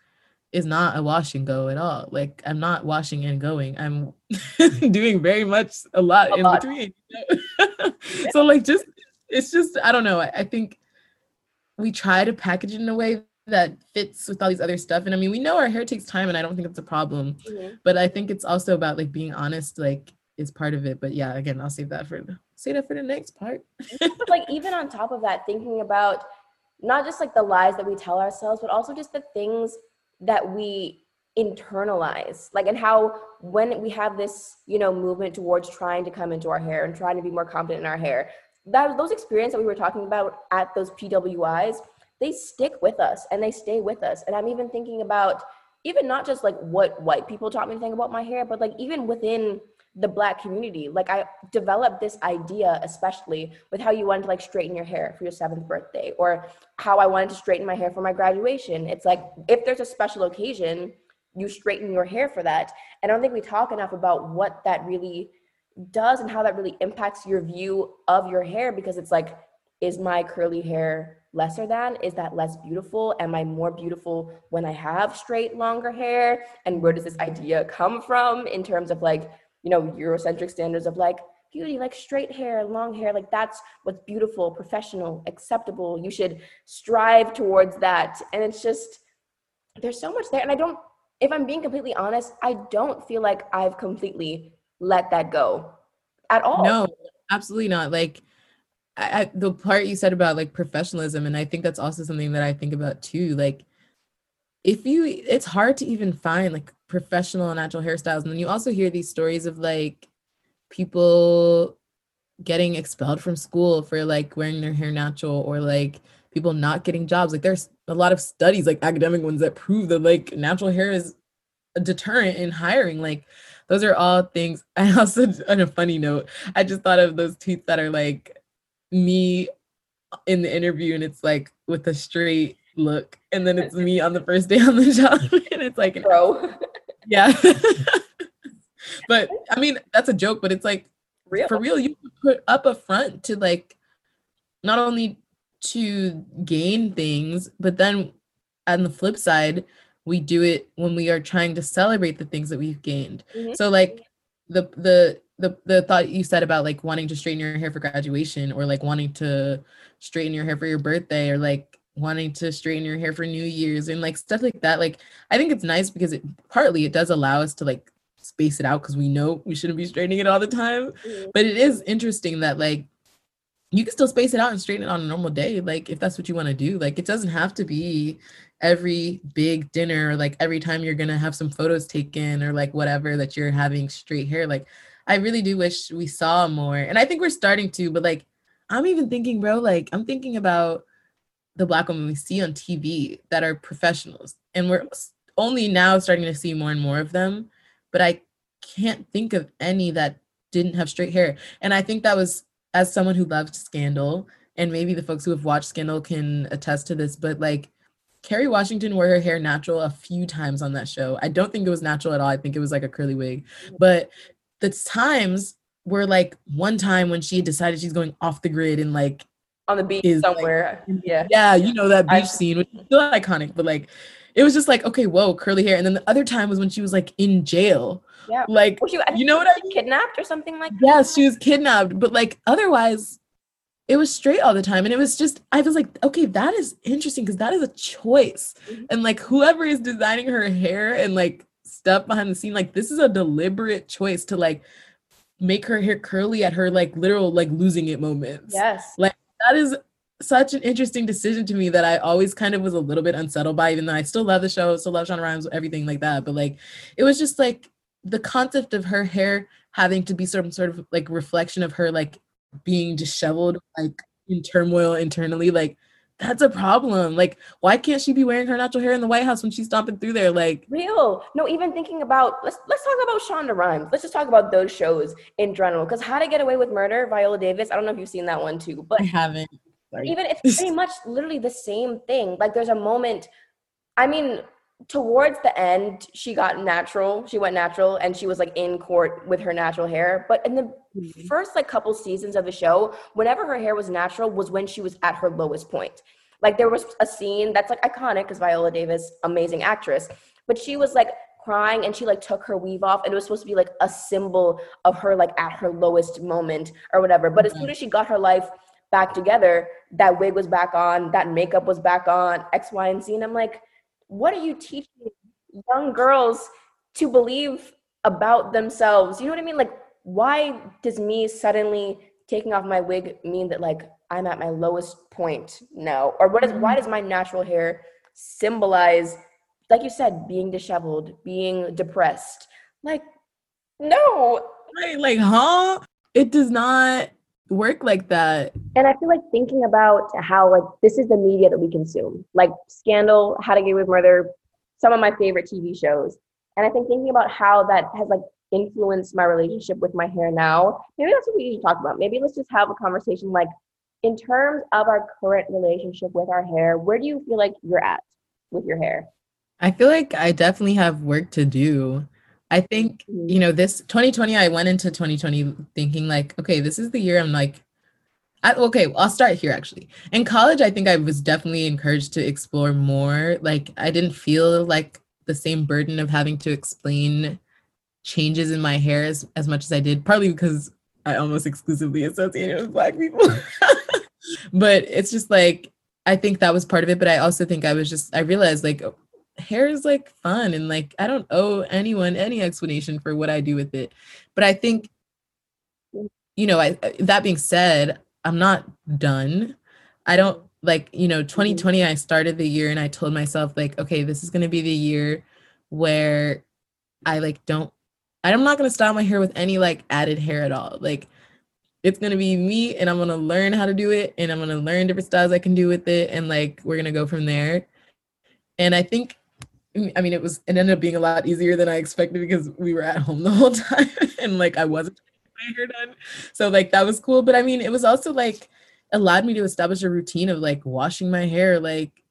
is not a wash and go at all like i'm not washing and going i'm (laughs) doing very much a lot a in lot. between (laughs) so like just it's just i don't know I, I think we try to package it in a way that fits with all these other stuff and i mean we know our hair takes time and i don't think it's a problem but i think it's also about like being honest like is part of it. But yeah, again, I'll save that for save that for the next part. like (laughs) even on top of that, thinking about not just like the lies that we tell ourselves, but also just the things that we internalize like and how when we have this you know movement towards trying to come into our hair and trying to be more confident in our hair that those experiences that we were talking about at those pwis they stick with us and they stay with us. And i'm even thinking about even not just like what white people taught me to think about my hair but like even within the black community. Like i developed this idea especially with how you wanted to like straighten your hair for your seventh birthday or how i wanted to straighten my hair for my graduation. It's like if there's a special occasion you straighten your hair for that. And i don't think we talk enough about what that really does and how that really impacts your view of your hair because it's like is my curly hair lesser than is that less beautiful? Am i more beautiful when i have straight longer hair? And where does this idea come from in terms of like you know eurocentric standards of like beauty like straight hair long hair? Like that's what's beautiful professional acceptable. You should strive towards that. And it's just there's so much there. And i don't if i'm being completely honest i don't feel like i've completely let that go at all. No absolutely not. Like I, the part you said about like professionalism, and I think that's also something that I think about too. Like, if you, it's hard to even find like professional natural hairstyles, and then you also hear these stories of like people getting expelled from school for like wearing their hair natural, or like people not getting jobs. Like, there's a lot of studies, like academic ones, that prove that like natural hair is a deterrent in hiring. Like, those are all things. (laughs) I also, on a funny note, I just thought of those tweets that are like me in the interview and it's like with a straight look and then it's me on the first day on the (laughs) job and it's like bro yeah (laughs) but i mean that's a joke but it's like real. for real you put up a front to like not only to gain things but then on the flip side we do it when we are trying to celebrate the things that we've gained mm-hmm. so like the the the the thought you said about like wanting to straighten your hair for graduation or like wanting to straighten your hair for your birthday or like wanting to straighten your hair for new year's and like stuff like that like i think it's nice because it partly it does allow us to like space it out because we know we shouldn't be straightening it all the time mm-hmm. but it is interesting that like you can still space it out and straighten it on a normal day like if that's what you want to do like it doesn't have to be every big dinner or like every time you're gonna have some photos taken or like whatever that you're having straight hair like I really do wish we saw more. And I think we're starting to, but like I'm even thinking, bro, like I'm thinking about the black women we see on TV that are professionals. And we're only now starting to see more and more of them. But I can't think of any that didn't have straight hair. And I think that was as someone who loved Scandal, and maybe the folks who have watched Scandal can attest to this, but like Kerry Washington wore her hair natural a few times on that show. I don't think it was natural at all. I think it was like a curly wig. But the times were like one time when she decided she's going off the grid and like on the beach somewhere. Like, yeah. Yeah, you know that beach I, scene, which is still iconic, but like it was just like, okay, whoa, curly hair. And then the other time was when she was like in jail. Yeah. Like she, you know what I mean? Kidnapped or something like that? Yes, she was kidnapped. But like otherwise, it was straight all the time. And it was just, I was like, okay, that is interesting because that is a choice. Mm-hmm. And like whoever is designing her hair and like stuff behind the scene. Like this is a deliberate choice to like make her hair curly at her like literal like losing it moments. Yes. Like that is such an interesting decision to me that I always kind of was a little bit unsettled by, even though I still love the show, still love Shonda Rhimes, everything like that. But like it was just like the concept of her hair having to be some sort of like reflection of her like being disheveled, like in turmoil internally, like that's a problem. Like, why can't she be wearing her natural hair in the White House when she's stomping through there? Like, real. No, even thinking about let's let's talk about Shonda Rhimes. Let's just talk about those shows in general. Because How to Get Away with Murder, Viola Davis. I don't know if you've seen that one too, but I haven't. Sorry. Even it's (laughs) pretty much literally the same thing. Like, there's a moment. I mean, towards the end she got natural she went natural and she was like in court with her natural hair but in the mm-hmm. first like couple seasons of the show whenever her hair was natural was when she was at her lowest point like there was a scene that's like iconic because viola davis amazing actress but she was like crying and she like took her weave off and it was supposed to be like a symbol of her like at her lowest moment or whatever but mm-hmm. as soon as she got her life back together that wig was back on that makeup was back on x y and z and i'm like what are you teaching young girls to believe about themselves? You know what I mean? Like, why does me suddenly taking off my wig mean that like I'm at my lowest point now? Or what is why mm-hmm. does my natural hair symbolize, like you said, being disheveled, being depressed? Like, no. Right, like, huh? It does not work like that. And I feel like thinking about how like this is the media that we consume, like Scandal, How to Get Away with Murder, some of my favorite TV shows. And I think thinking about how that has like influenced my relationship with my hair now, maybe that's what we need to talk about. Maybe let's just have a conversation like in terms of our current relationship with our hair, where do you feel like you're at with your hair? I feel like I definitely have work to do. I think, mm-hmm. you know, this 2020, I went into 2020 thinking like, okay, this is the year I'm like, I, okay, I'll start here actually. In college, I think I was definitely encouraged to explore more. Like, I didn't feel like the same burden of having to explain changes in my hair as, as much as I did, partly because I almost exclusively associated with Black people. (laughs) but it's just like, I think that was part of it. But I also think I was just, I realized like, hair is like fun and like I don't owe anyone any explanation for what I do with it. But I think you know, I uh, that being said, I'm not done. I don't like, you know, mm-hmm. 2020 I started the year and I told myself like, okay, this is going to be the year where I like don't I'm not going to style my hair with any like added hair at all. Like it's going to be me and I'm going to learn how to do it and I'm going to learn different styles I can do with it and like we're going to go from there. And I think I mean, it was it ended up being a lot easier than I expected because we were at home the whole (laughs) time and like I wasn't my hair done. So like that was cool. But I mean, it was also like allowed me to establish a routine of like washing my hair like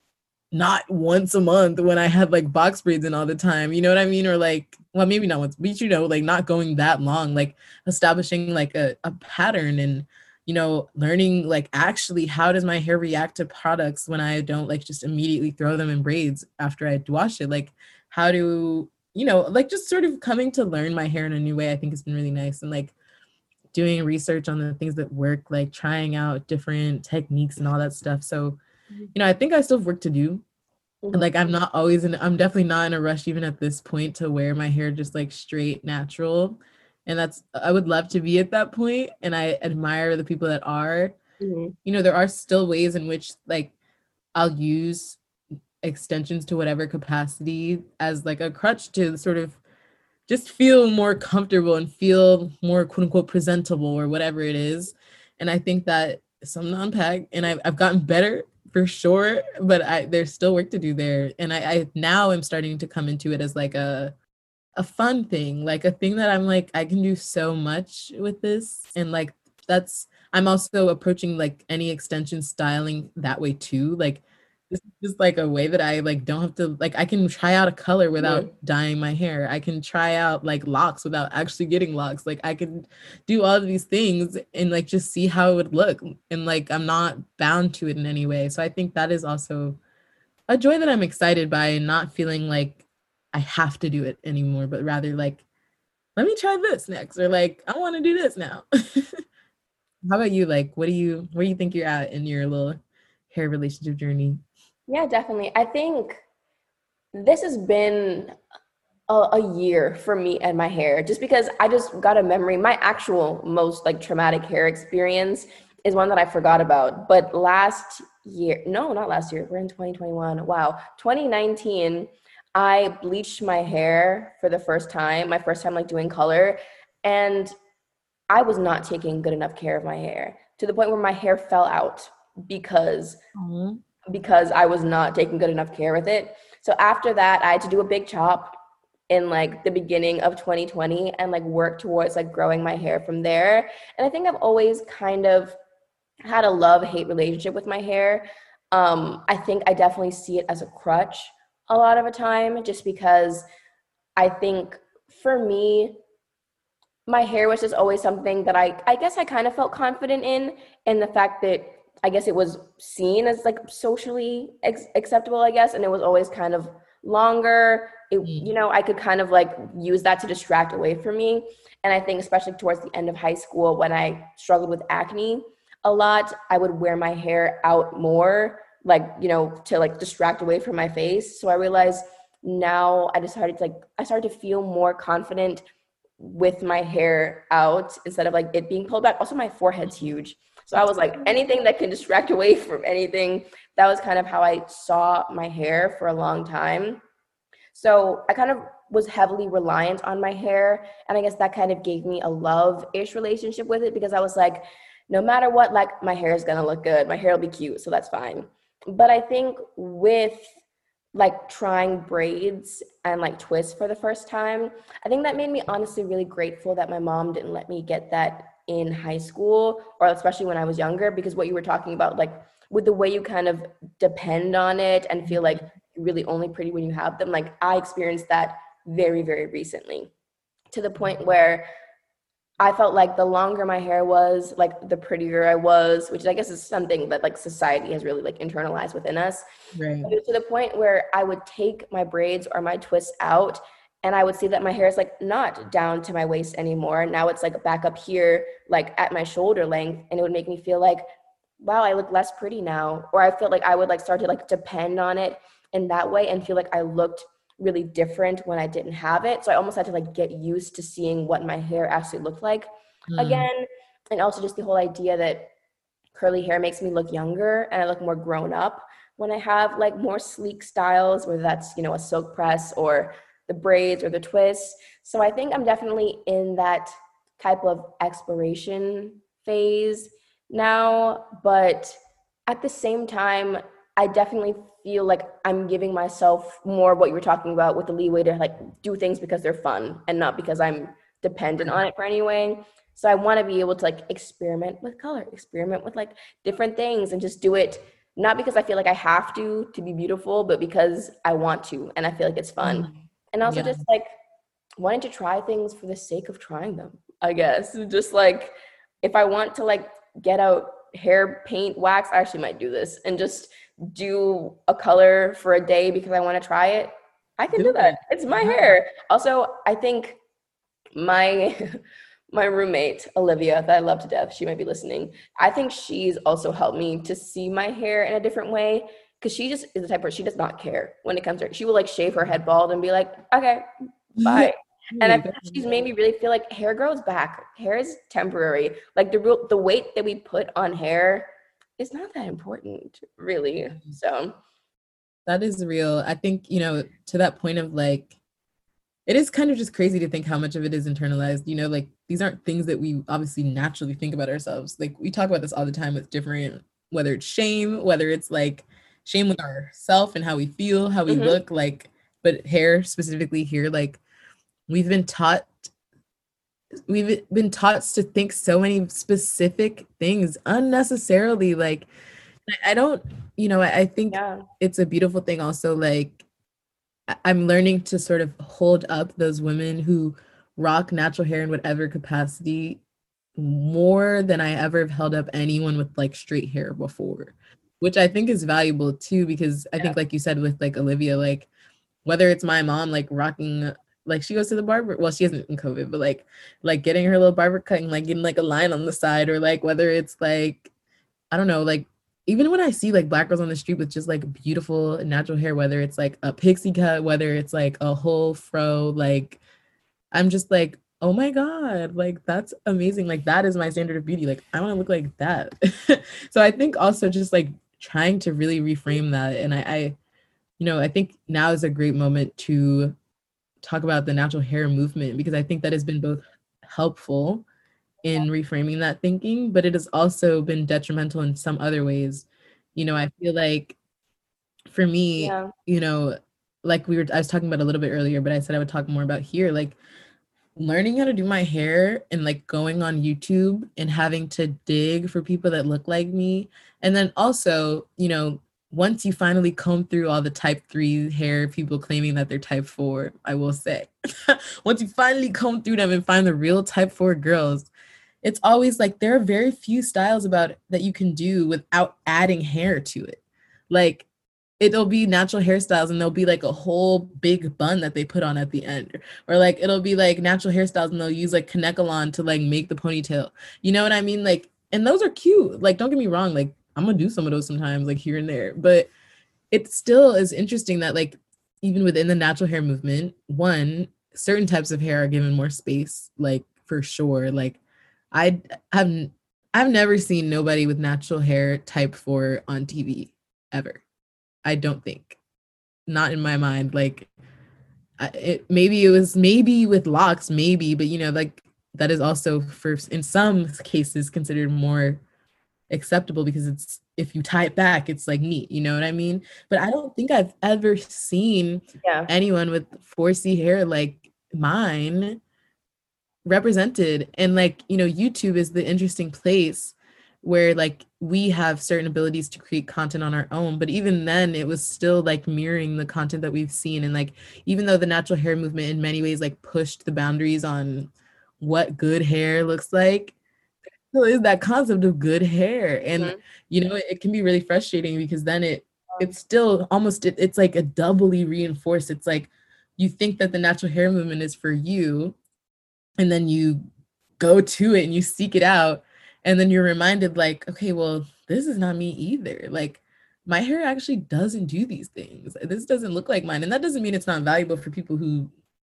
not once a month when I had like box braids in all the time. You know what I mean? Or like, well, maybe not once, but you know, like not going that long, like establishing like a, a pattern and you know, learning like actually how does my hair react to products when I don't like just immediately throw them in braids after I wash it? Like, how do you know, like just sort of coming to learn my hair in a new way, I think has been really nice. And like doing research on the things that work, like trying out different techniques and all that stuff. So, mm-hmm. you know, I think I still have work to do. And like I'm not always in I'm definitely not in a rush even at this point to wear my hair just like straight natural and that's i would love to be at that point and i admire the people that are. Mm-hmm. you know there are still ways in which like i'll use extensions to whatever capacity as like a crutch to sort of just feel more comfortable and feel more quote unquote presentable or whatever it is. And i think that some non-pack and I've, I've gotten better for sure but i there's still work to do there. And I, I now am starting to come into it as like a a fun thing, like a thing that I'm like, I can do so much with this. And like, that's, I'm also approaching like any extension styling that way too. Like, this is just like a way that I like don't have to like I can try out a color without yeah. dyeing my hair. I can try out like locks without actually getting locks. Like I can do all of these things and like just see how it would look. And like I'm not bound to it in any way. So I think that is also a joy that I'm excited by and not feeling like I have to do it anymore, but rather like, let me try this next, or like, I want to do this now. (laughs) How about you? Like, what do you, where do you think you're at in your little hair relationship journey? Yeah, definitely. I think this has been a, a, year for me and my hair just because I just got a memory. My actual most like traumatic hair experience is one that I forgot about. But last year, no, not last year, we're in 2021. Wow. 2019, I bleached my hair for the first time, my first time like doing color, and I was not taking good enough care of my hair to the point where my hair fell out because mm-hmm. because I was not taking good enough care with it. So after that, I had to do a big chop in like the beginning of 2020 and like work towards like growing my hair from there. And I think I've always kind of had a love hate relationship with my hair. Um, I think I definitely see it as a crutch a lot of a time just because I think for me, my hair was just always something that I, I guess I kind of felt confident in, in the fact that I guess it was seen as like socially ex- acceptable, I guess, and it was always kind of longer. It, mm. you know, I could kind of like use that to distract away from me. And I think, especially towards the end of high school, when I struggled with acne a lot, I would wear my hair out more like you know to like distract away from my face. So i realized now i decided to like i started to feel more confident with my hair out instead of like it being pulled back. Also my forehead's huge. So i was like mm-hmm. anything that can distract away from anything that was kind of how i saw my hair for a long time. So i kind of was heavily reliant on my hair and i guess that kind of gave me a love-ish relationship with it because i was like no matter what like my hair is gonna look good. My hair will be cute so that's fine but I think with like trying braids and like twists for the first time, I think that made me honestly really grateful that my mom didn't let me get that in high school or especially when I was younger because what you were talking about like with the way you kind of depend on it and feel like really only pretty when you have them like I experienced that very very recently to the point where I felt like the longer my hair was, like the prettier I was, which I guess is something that like society has really like internalized within us. Right. To the point where I would take my braids or my twists out and I would see that my hair is like not down to my waist anymore. Now it's like back up here, like at my shoulder length. And it would make me feel like, wow, I look less pretty now. Or I felt like I would like start to like depend on it in that way and feel like I looked really different when I didn't have it. So I almost had to like get used to seeing what my hair actually looked like mm. again. And also just the whole idea that curly hair makes me look younger and I look more grown up when I have like more sleek styles, whether that's, you know, a silk press or the braids or the twists. So I think I'm definitely in that type of exploration phase now, but at the same time, I definitely feel like I'm giving myself more what you were talking about with the leeway to like do things because they're fun and not because I'm dependent on it for any way. So I want to be able to like experiment with color, experiment with like different things and just do it not because I feel like I have to to be beautiful, but because I want to and I feel like it's fun. Mm. And also yeah. just like wanting to try things for the sake of trying them, I guess. (laughs) Just like if I want to like get out hair paint wax, I actually might do this and just do a color for a day because I want to try it. I can do, do that. It's my yeah. hair. Also, I think my (laughs) my roommate Olivia that I love to death, she might be listening. I think she's also helped me to see my hair in a different way because she just is the type where she does not care when it comes to her. She will like shave her head bald and be like, okay, bye. and I she's made me really feel like hair grows back. Hair is temporary. Like the real the weight that we put on hair is not that important, really. So that is real. I think, you know, to that point of like it is kind of just crazy to think how much of it is internalized. You know, like these aren't things that we obviously naturally think about ourselves. Like we talk about this all the time with different, whether it's shame, whether it's like shame with ourself and how we feel, how we mm-hmm. look, like, but hair specifically here, like we've been taught we've been taught to think so many specific things unnecessarily like i don't you know i, think yeah. it's a beautiful thing also like I'm learning to sort of hold up those women who rock natural hair in whatever capacity more than I ever have held up anyone with like straight hair before, which I think is valuable too, because I yeah. think, like you said, with like Olivia, like whether it's my mom like rocking like she goes to the barber well she isn't in covid but like like getting her little barber cut and like getting like a line on the side or like whether it's like i don't know like even when I see like black girls on the street with just like beautiful natural hair, whether it's like a pixie cut, whether it's like a whole fro, like I'm just like, oh my God, like that's amazing. Like that is my standard of beauty. Like I want to look like that. (laughs) so I think also just like trying to really reframe that. And I, I, you know, I think now is a great moment to talk about the natural hair movement because I think that has been both helpful in reframing that thinking, but it has also been detrimental in some other ways. You know, I feel like for me, yeah. you know, like we were I was talking about a little bit earlier, but I said I would talk more about here like learning how to do my hair and like going on YouTube and having to dig for people that look like me. And then also, you know, once you finally comb through all the type 3 hair people claiming that they're type 4, I will say. (laughs) once you finally comb through them and find the real type 4 girls, it's always like there are very few styles about that you can do without adding hair to it. Like it'll be natural hairstyles and there'll be like a whole big bun that they put on at the end or like it'll be like natural hairstyles and they'll use like Kanekalon to like make the ponytail you know what i mean like and those are cute like don't get me wrong like i'm gonna do some of those sometimes like here and there but it still is interesting that like even within the natural hair movement one certain types of hair are given more space like for sure like I have I've never seen nobody with natural hair type four on TV ever. I don't think. Not in my mind. Like it maybe it was maybe with locks, maybe, but you know, like that is also for in some cases considered more acceptable because it's if you tie it back, it's like neat, you know what I mean? But I don't think I've ever seen yeah. anyone with 4C hair like mine represented and like you know youtube is the interesting place where like we have certain abilities to create content on our own but even then it was still like mirroring the content that we've seen and like even though the natural hair movement in many ways like pushed the boundaries on what good hair looks like still is that concept of good hair and mm-hmm. you know it, can be really frustrating because then it it's still almost it, it's like a doubly reinforced it's like you think that the natural hair movement is for you and then you go to it and you seek it out and then you're reminded like okay well this is not me either. Like my hair actually doesn't do these things. This doesn't look like mine. And that doesn't mean it's not valuable for people who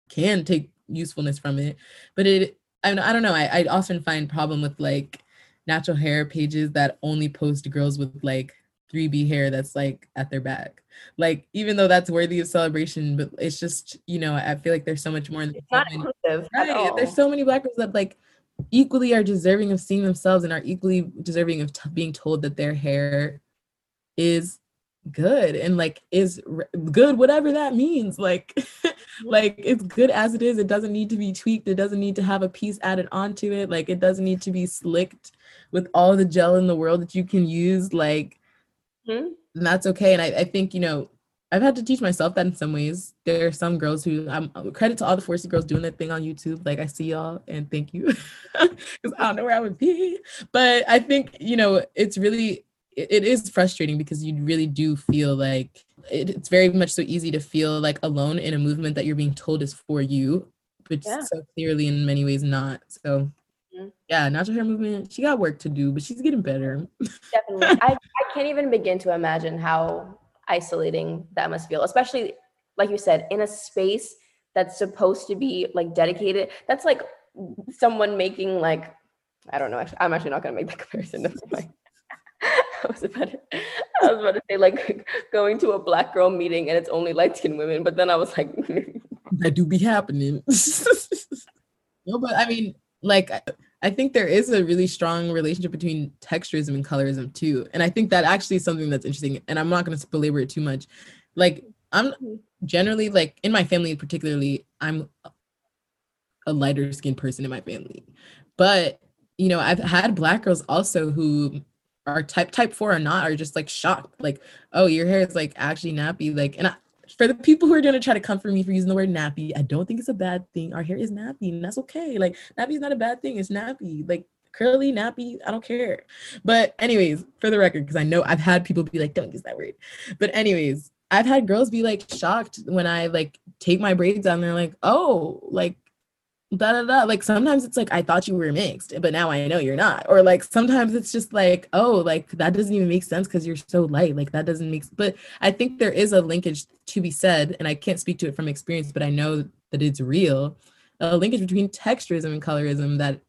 can take usefulness from it but it i, I don't know I, I often find problem with like natural hair pages that only post girls with like 3B hair that's like at their back. Like even though that's worthy of celebration, but it's just you know I feel like there's so much more. It's not inclusive. Right. There's so many black girls that like equally are deserving of seeing themselves and are equally deserving of t- being told that their hair is good and like is r- good whatever that means like (laughs) like it's good as it is it doesn't need to be tweaked it doesn't need to have a piece added onto it like it doesn't need to be slicked with all the gel in the world that you can use like mm-hmm. and that's okay and I, I think you know I've had to teach myself that in some ways. There are some girls who I'm credit to all the 4C girls doing that thing on YouTube. Like I see y'all and thank you. (laughs) Cause I don't know where I would be. But I think, you know, it's really it, is frustrating because you really do feel like it, it's very much so easy to feel like alone in a movement that you're being told is for you, but yeah. so clearly in many ways not. So mm-hmm. yeah, natural hair movement, she got work to do, but she's getting better. Definitely. (laughs) I, I can't even begin to imagine how isolating that must feel, especially like you said, in a space that's supposed to be like dedicated. That's like someone making like I don't know. I'm actually not gonna make that comparison. (laughs) I was about to, I was about to say like (laughs) going to a black girl meeting and it's only light skinned women, but then I was like, (laughs) that do be happening. no, but I mean, like I think there is a really strong relationship between texturism and colorism too. And I think that actually is something that's interesting. And I'm not going to belabor it too much. Like, I'm generally, like, in my family, particularly, I'm a lighter skinned person in my family. But, you know, I've had black girls also who are type type four or not are just like shocked like oh your hair is like actually nappy like and I, for the people who are going to try to comfort me for using the word nappy, I don't think it's a bad thing. Our hair is nappy, and that's okay. Like nappy is not a bad thing. It's nappy. Like curly, nappy, I don't care. But anyways, for the record, because I know I've had people be like, don't use that word. But anyways, I've had girls be like shocked when I like take my braids down. They're like, oh, like da da da. Like sometimes it's like I thought you were mixed, but now I know you're not. Or like sometimes it's just like, oh, like that doesn't even make sense because you're so light. Like that doesn't make. But I think there is a linkage to be said, and I can't speak to it from experience, but I know that it's real. A linkage between texturism and colorism that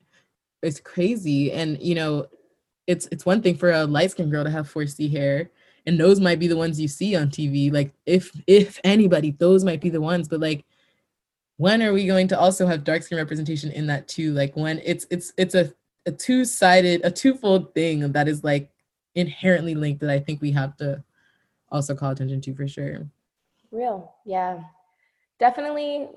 is crazy. And you know, it's it's one thing for a light skinned girl to have 4C hair. And those might be the ones you see on TV. Like if if anybody, those might be the ones. But like when are we going to also have dark skin representation in that too? Like when it's it's it's a, a two-sided a twofold thing that is like inherently linked that i think we have to also call attention to for sure. Real yeah. Definitely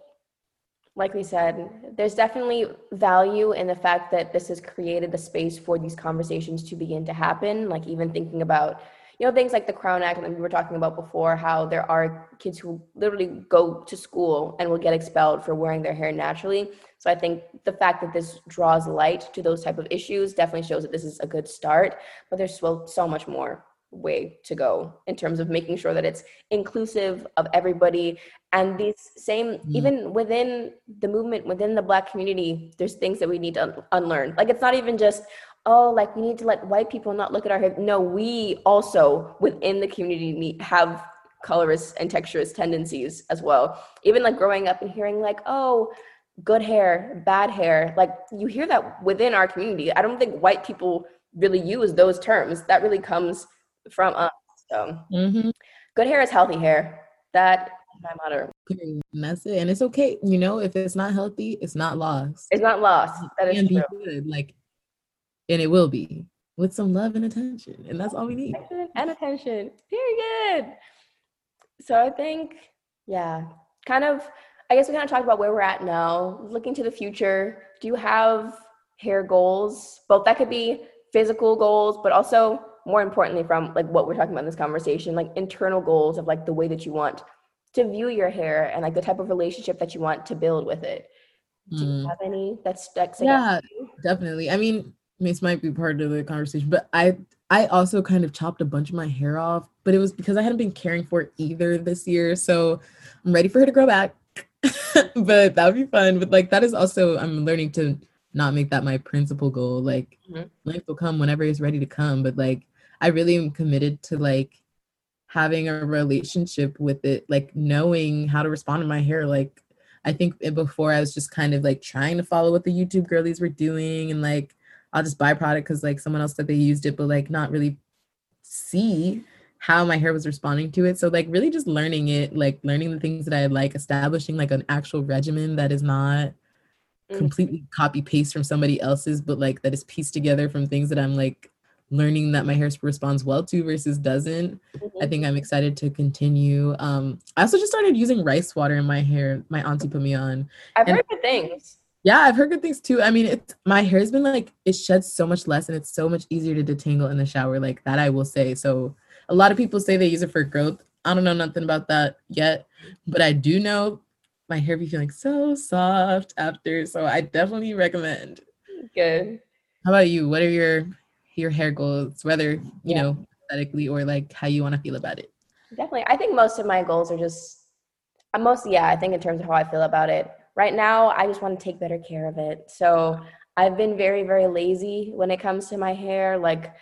like we said there's definitely value in the fact that this has created a space for these conversations to begin to happen like even thinking about you know things like the crown act and we were talking about before how there are kids who literally go to school and will get expelled for wearing their hair naturally. So i think the fact that this draws light to those type of issues definitely shows that this is a good start but there's still so much more way to go in terms of making sure that it's inclusive of everybody. And these same mm. even within the movement within the black community there's things that we need to unlearn. Like it's not even just oh, like we need to let white people not look at our hair. No, we also within the community have colorist and texturist tendencies as well. Even like growing up and hearing like, oh, good hair, bad hair. Like you hear that within our community. I don't think white people really use those terms. That really comes from us. So mm-hmm. good hair is healthy hair. That my motto. And that's it. And it's okay. You know, if it's not healthy, it's not lost. It's not lost. That is true. Good. Like and it will be with some love and attention. And that's all we need. And attention. Period. So I think, yeah, kind of, I guess we kind of talked about where we're at now. Looking to the future, do you have hair goals? Both that could be physical goals, but also more importantly, from like what we're talking about in this conversation, like internal goals of like the way that you want to view your hair and like the type of relationship that you want to build with it. Do you mm. have any that's that's yeah, definitely. I mean, this might be part of the conversation, but I I also kind of chopped a bunch of my hair off, but it was because I hadn't been caring for it either this year. So I'm ready for her to grow back. (laughs) but that would be fun. But like that is also I'm learning to not make that my principal goal. Like mm-hmm. life will come whenever it's ready to come. But like I really am committed to like having a relationship with it, like knowing how to respond to my hair. Like I think before I was just kind of like trying to follow what the YouTube girlies were doing and like I'll just buy product because like someone else said they used it, but like not really see how my hair was responding to it. So like really just learning it, like learning the things that I like, establishing like an actual regimen that is not mm. completely copy paste from somebody else's, but like that is pieced together from things that I'm like learning that my hair responds well to versus doesn't. Mm-hmm. I think I'm excited to continue. Um, I also just started using rice water in my hair. My auntie put me on. I've and heard good things. Yeah, I've heard good things too. I mean, it's my hair's been like it sheds so much less and it's so much easier to detangle in the shower. Like that, I will say. So a lot of people say they use it for growth. I don't know nothing about that yet, but I do know my hair be feeling so soft after. So I definitely recommend. Good. How about you? What are your your hair goals, whether you yeah. know aesthetically or like how you want to feel about it? Definitely. I think most of my goals are just I'm most yeah, I think in terms of how I feel about it. Right now, I just want to take better care of it. So I've been very, very lazy when it comes to my hair. Like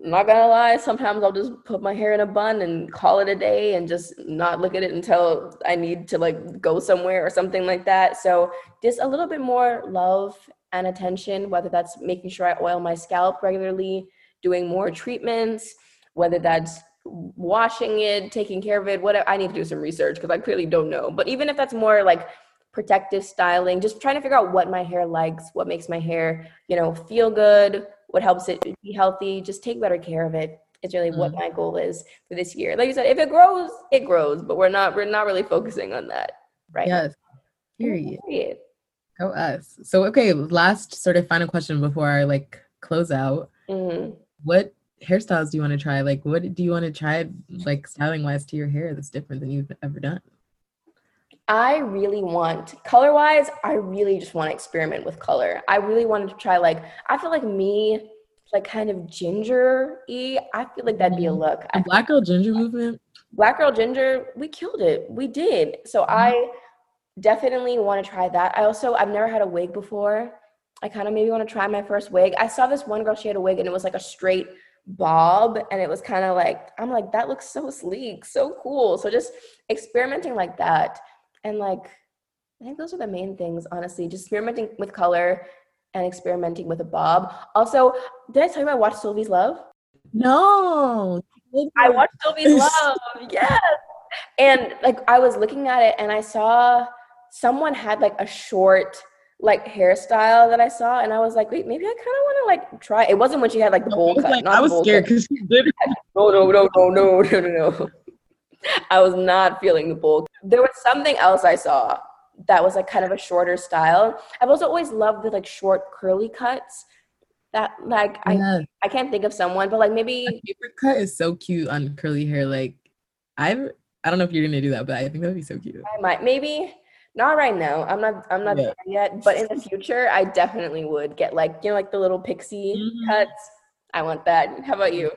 not gonna lie, sometimes I'll just put my hair in a bun and call it a day and just not look at it until I need to like go somewhere or something like that. So just a little bit more love and attention, whether that's making sure I oil my scalp regularly, doing more treatments, whether that's washing it, taking care of it, whatever. I need to do some research because I clearly don't know. But even if that's more like protective styling, just trying to figure out what my hair likes, what makes my hair, you know, feel good, what helps it be healthy, just take better care of it. It's really mm-hmm. what my goal is for this year. Like you said, if it grows, it grows, but we're not we're not really focusing on that right yes. Period. Period. Go us. So okay, last sort of final question before I like close out. Mm-hmm. What hairstyles do you want to try? Like what do you want to try like styling wise to your hair that's different than you've ever done? I really want color wise, I really just want to experiment with color. I really wanted to try like I feel like me like kind of ginger y. I feel like that'd be a mm-hmm. look. The black girl ginger movement. Black girl ginger, we killed it. We did. So mm-hmm. I definitely want to try that. I also I've never had a wig before. I kind of maybe want to try my first wig. I saw this one girl, she had a wig and it was like a straight bob and it was kind of like I'm like that looks so sleek, so cool. So just experimenting like that and like I think those are the main things, honestly. Just experimenting with color and experimenting with a bob. Also, did I tell you I watched Sylvie's Love? No. I watched Sylvie's (laughs) Love. Yes. And like I was looking at it and I saw someone had like a short like hairstyle that I saw, and I was like, wait, maybe I kind of want to like try. It wasn't when she had like the bowl cut. Like, I was scared because (laughs) she did. (laughs) No, no, no, no, no, no, no, no. (laughs) I was not feeling the bowl. There was something else I saw that was like kind of a shorter style. I've also always loved the like short curly cuts. That like yeah. I I can't think of someone, but like maybe My favorite cut is so cute on curly hair. Like I've I don't know if you're gonna do that, but I think that'd be so cute. I might maybe not right now. I'm not I'm not yeah. there yet, but in the future I definitely would get like you know like the little pixie mm-hmm. cuts. I want that. How about you?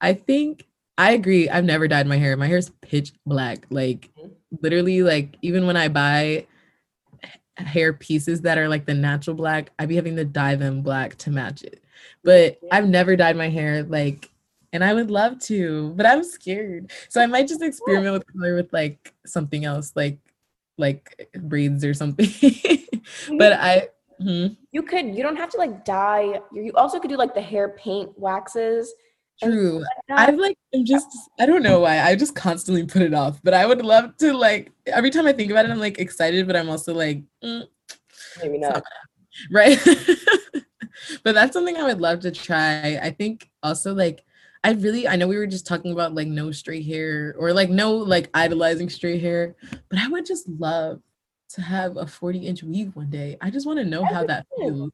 I think I agree. I've never dyed my hair. My hair's pitch black. Like mm-hmm. literally, like even when I buy hair pieces that are like the natural black, I'd be having to dye them black to match it. But I've never dyed my hair like and I would love to, but I'm scared. So I might just experiment with color with like something else, like like braids or something. (laughs) but I hmm. you could you don't have to like dye. You also could do like the hair paint waxes True. I've like I'm just I don't know why. I just constantly put it off. But I would love to like every time I think about it, I'm like excited, but I'm also like mm, maybe not. not right. (laughs) but that's something I would love to try. I think also like I really I know we were just talking about like no straight hair or like no like idolizing straight hair, but I would just love to have a 40 inch weave one day. I just want to know how that feels.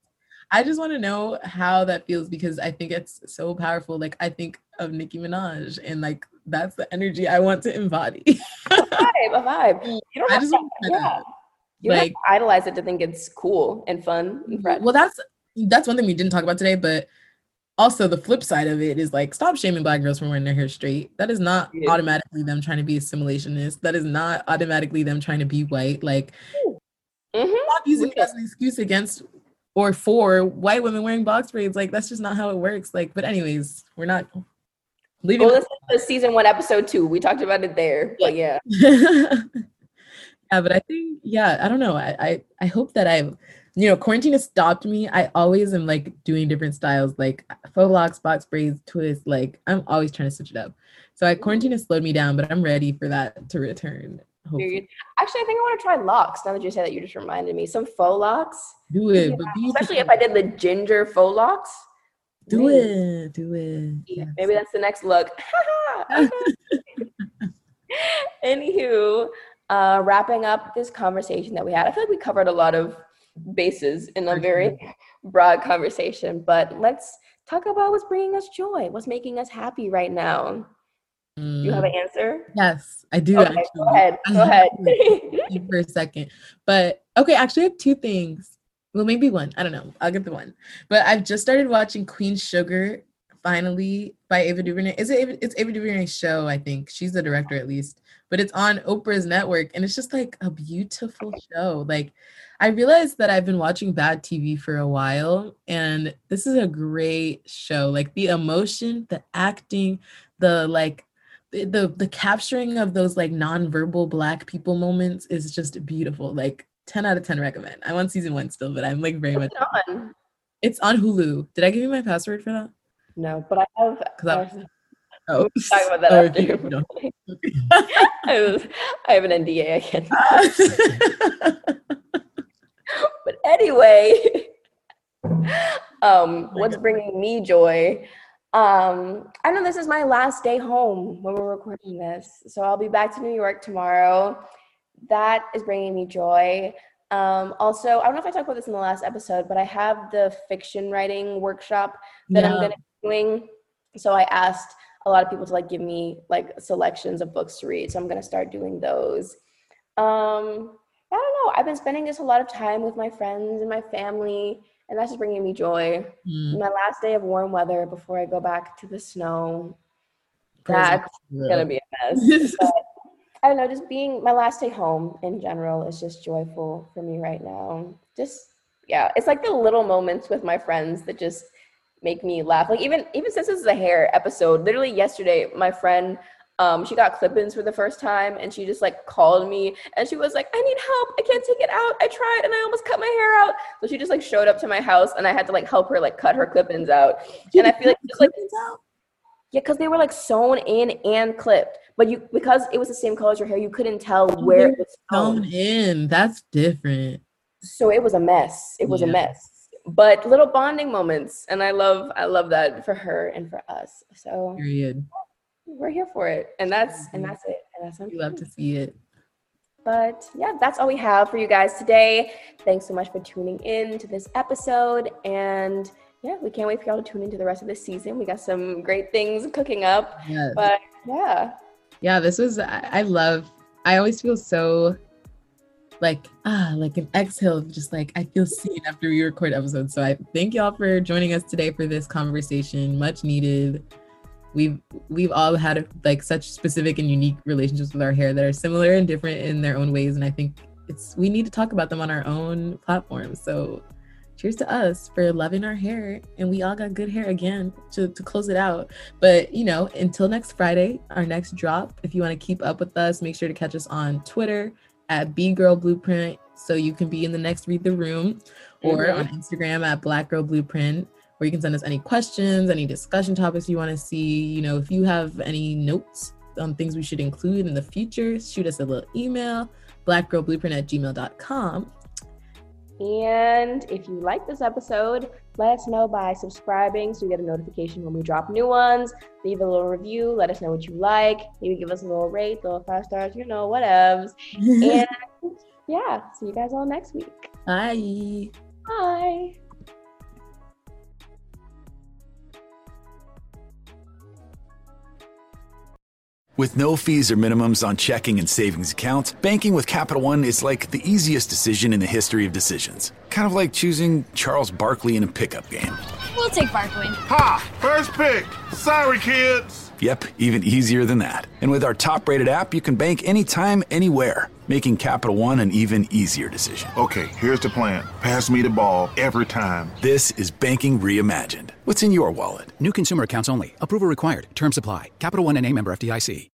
I just want to know how that feels because I think it's so powerful. Like I think of Nicki Minaj and like that's the energy I want to embody. a vibe, a vibe. (laughs) You don't have to, yeah. You like idolize it to think it's cool and fun and fresh. Well, that's that's one thing we didn't talk about today, but also the flip side of it is like stop shaming black girls for wearing their hair straight. That is not yeah. automatically them trying to be assimilationist. That is not automatically them trying to be white. Like mm-hmm. stop using it as an excuse against or for white women wearing box braids. Like that's just not how it works. Like, but anyways, we're not leaving. Well, this is season one, episode two. We talked about it there. But yeah. (laughs) Yeah, but I think yeah, I don't know. I I, I hope that I've you know quarantine has stopped me. I always am like doing different styles, like faux locks, box braids, twist. Like I'm always trying to switch it up. So I quarantine has slowed me down, but I'm ready for that to return. Hopefully. Actually, I think I want to try locks. Now that you say that, you just reminded me. Some faux locks. Do it, yeah, especially if I did the ginger faux locks. Do it, do it. Yes. Maybe that's the next look. (laughs) Anywho, uh, wrapping up this conversation that we had, I feel like we covered a lot of bases in a very (laughs) broad conversation, but let's talk about what's bringing us joy, what's making us happy right now. Mm. You have an answer? Yes, I do. Okay, actually. Go ahead. Go ahead. for a second. But okay, actually, I have two things. Well, maybe one. I don't know. I'll get the one. But I've just started watching Queen Sugar finally by Ava DuVernay. Is it? It's Ava DuVernay's show. I think she's the director at least. But it's on Oprah's network, and it's just like a beautiful show. Like, I realized that I've been watching bad TV for a while, and this is a great show. Like the emotion, the acting, the like the the capturing of those like nonverbal black people moments is just beautiful. Like 10 out of 10 recommend. I'm on season one still, but I'm like very much it on? It's on Hulu. Did I give you my password for that? No, but I have because Oh, talk about that (laughs) after. No. (laughs) I, have, I have an NDA. I can't. (laughs) but anyway, um, what's bringing me joy? Um, I know this is my last day home when we're recording this, so I'll be back to New York tomorrow. That is bringing me joy. Um, also, I don't know if I talked about this in the last episode, but I have the fiction writing workshop that yeah. I'm going to be doing. So I asked a lot of people to like give me like selections of books to read. So I'm going to start doing those. Um, I don't know. I've been spending just a lot of time with my friends and my family and that's just bringing me joy. Mm. My last day of warm weather before I go back to the snow. That's gonna be a mess. but I don't know, just being my last day home in general is just joyful for me right now. Just yeah, it's like the little moments with my friends that just make me laugh. Like even even since this is a hair episode, literally yesterday, my friend um, she got clip-ins for the first time and she just like called me and she was like i need help. I can't take it out. I tried and i almost cut my hair out. So she just like showed up to my house and i had to like help her like cut her clip-ins out. And i feel like just like yeah because they were like sewn in and clipped. But you because it was the same color as your hair you couldn't tell where it was sewn. in. That's different. So it was a mess. It was yeah. a mess. But little bonding moments and i love i love that for her and for us. So period we're here for it. And that's and that's it. And that's we love to see it. But yeah that's all we have for you guys today. Thanks so much for tuning in to this episode. And yeah we can't wait for y'all to tune into the rest of this season. We got some great things cooking up. Yes. but yeah. Yeah this was i love i always feel so like ah like an exhale just like i feel seen after we record episodes. So i thank y'all for joining us today for this conversation. Much needed we've we've all had like such specific and unique relationships with our hair that are similar and different in their own ways and i think it's we need to talk about them on our own platforms so cheers to us for loving our hair and we all got good hair again to, to close it out. But you know until next friday our next drop if you want to keep up with us make sure to catch us on twitter at b girl blueprint so you can be in the next read the room or mm-hmm. on instagram at black girl blueprint where you can send us any questions, any discussion topics you want to see. You know, if you have any notes on things we should include in the future, shoot us a little email, blackgirlblueprint at gmail.com. And if you like this episode, let us know by subscribing so you get a notification when we drop new ones. Leave a little review, let us know what you like. Maybe give us a little rate, a little five stars, you know, whatevs. (laughs) and yeah, see you guys all next week. Bye. Bye. With no fees or minimums on checking and savings accounts, banking with Capital One is like the easiest decision in the history of decisions. Kind of like choosing Charles Barkley in a pickup game. We'll take Barkley. Ha! First pick! Sorry, kids! Yep, even easier than that. And with our top rated app, you can bank anytime, anywhere, making Capital One an even easier decision. Okay, here's the plan pass me the ball every time. This is banking reimagined. What's in your wallet? New consumer accounts only. Approval required. Terms apply. Capital One and a member FDIC.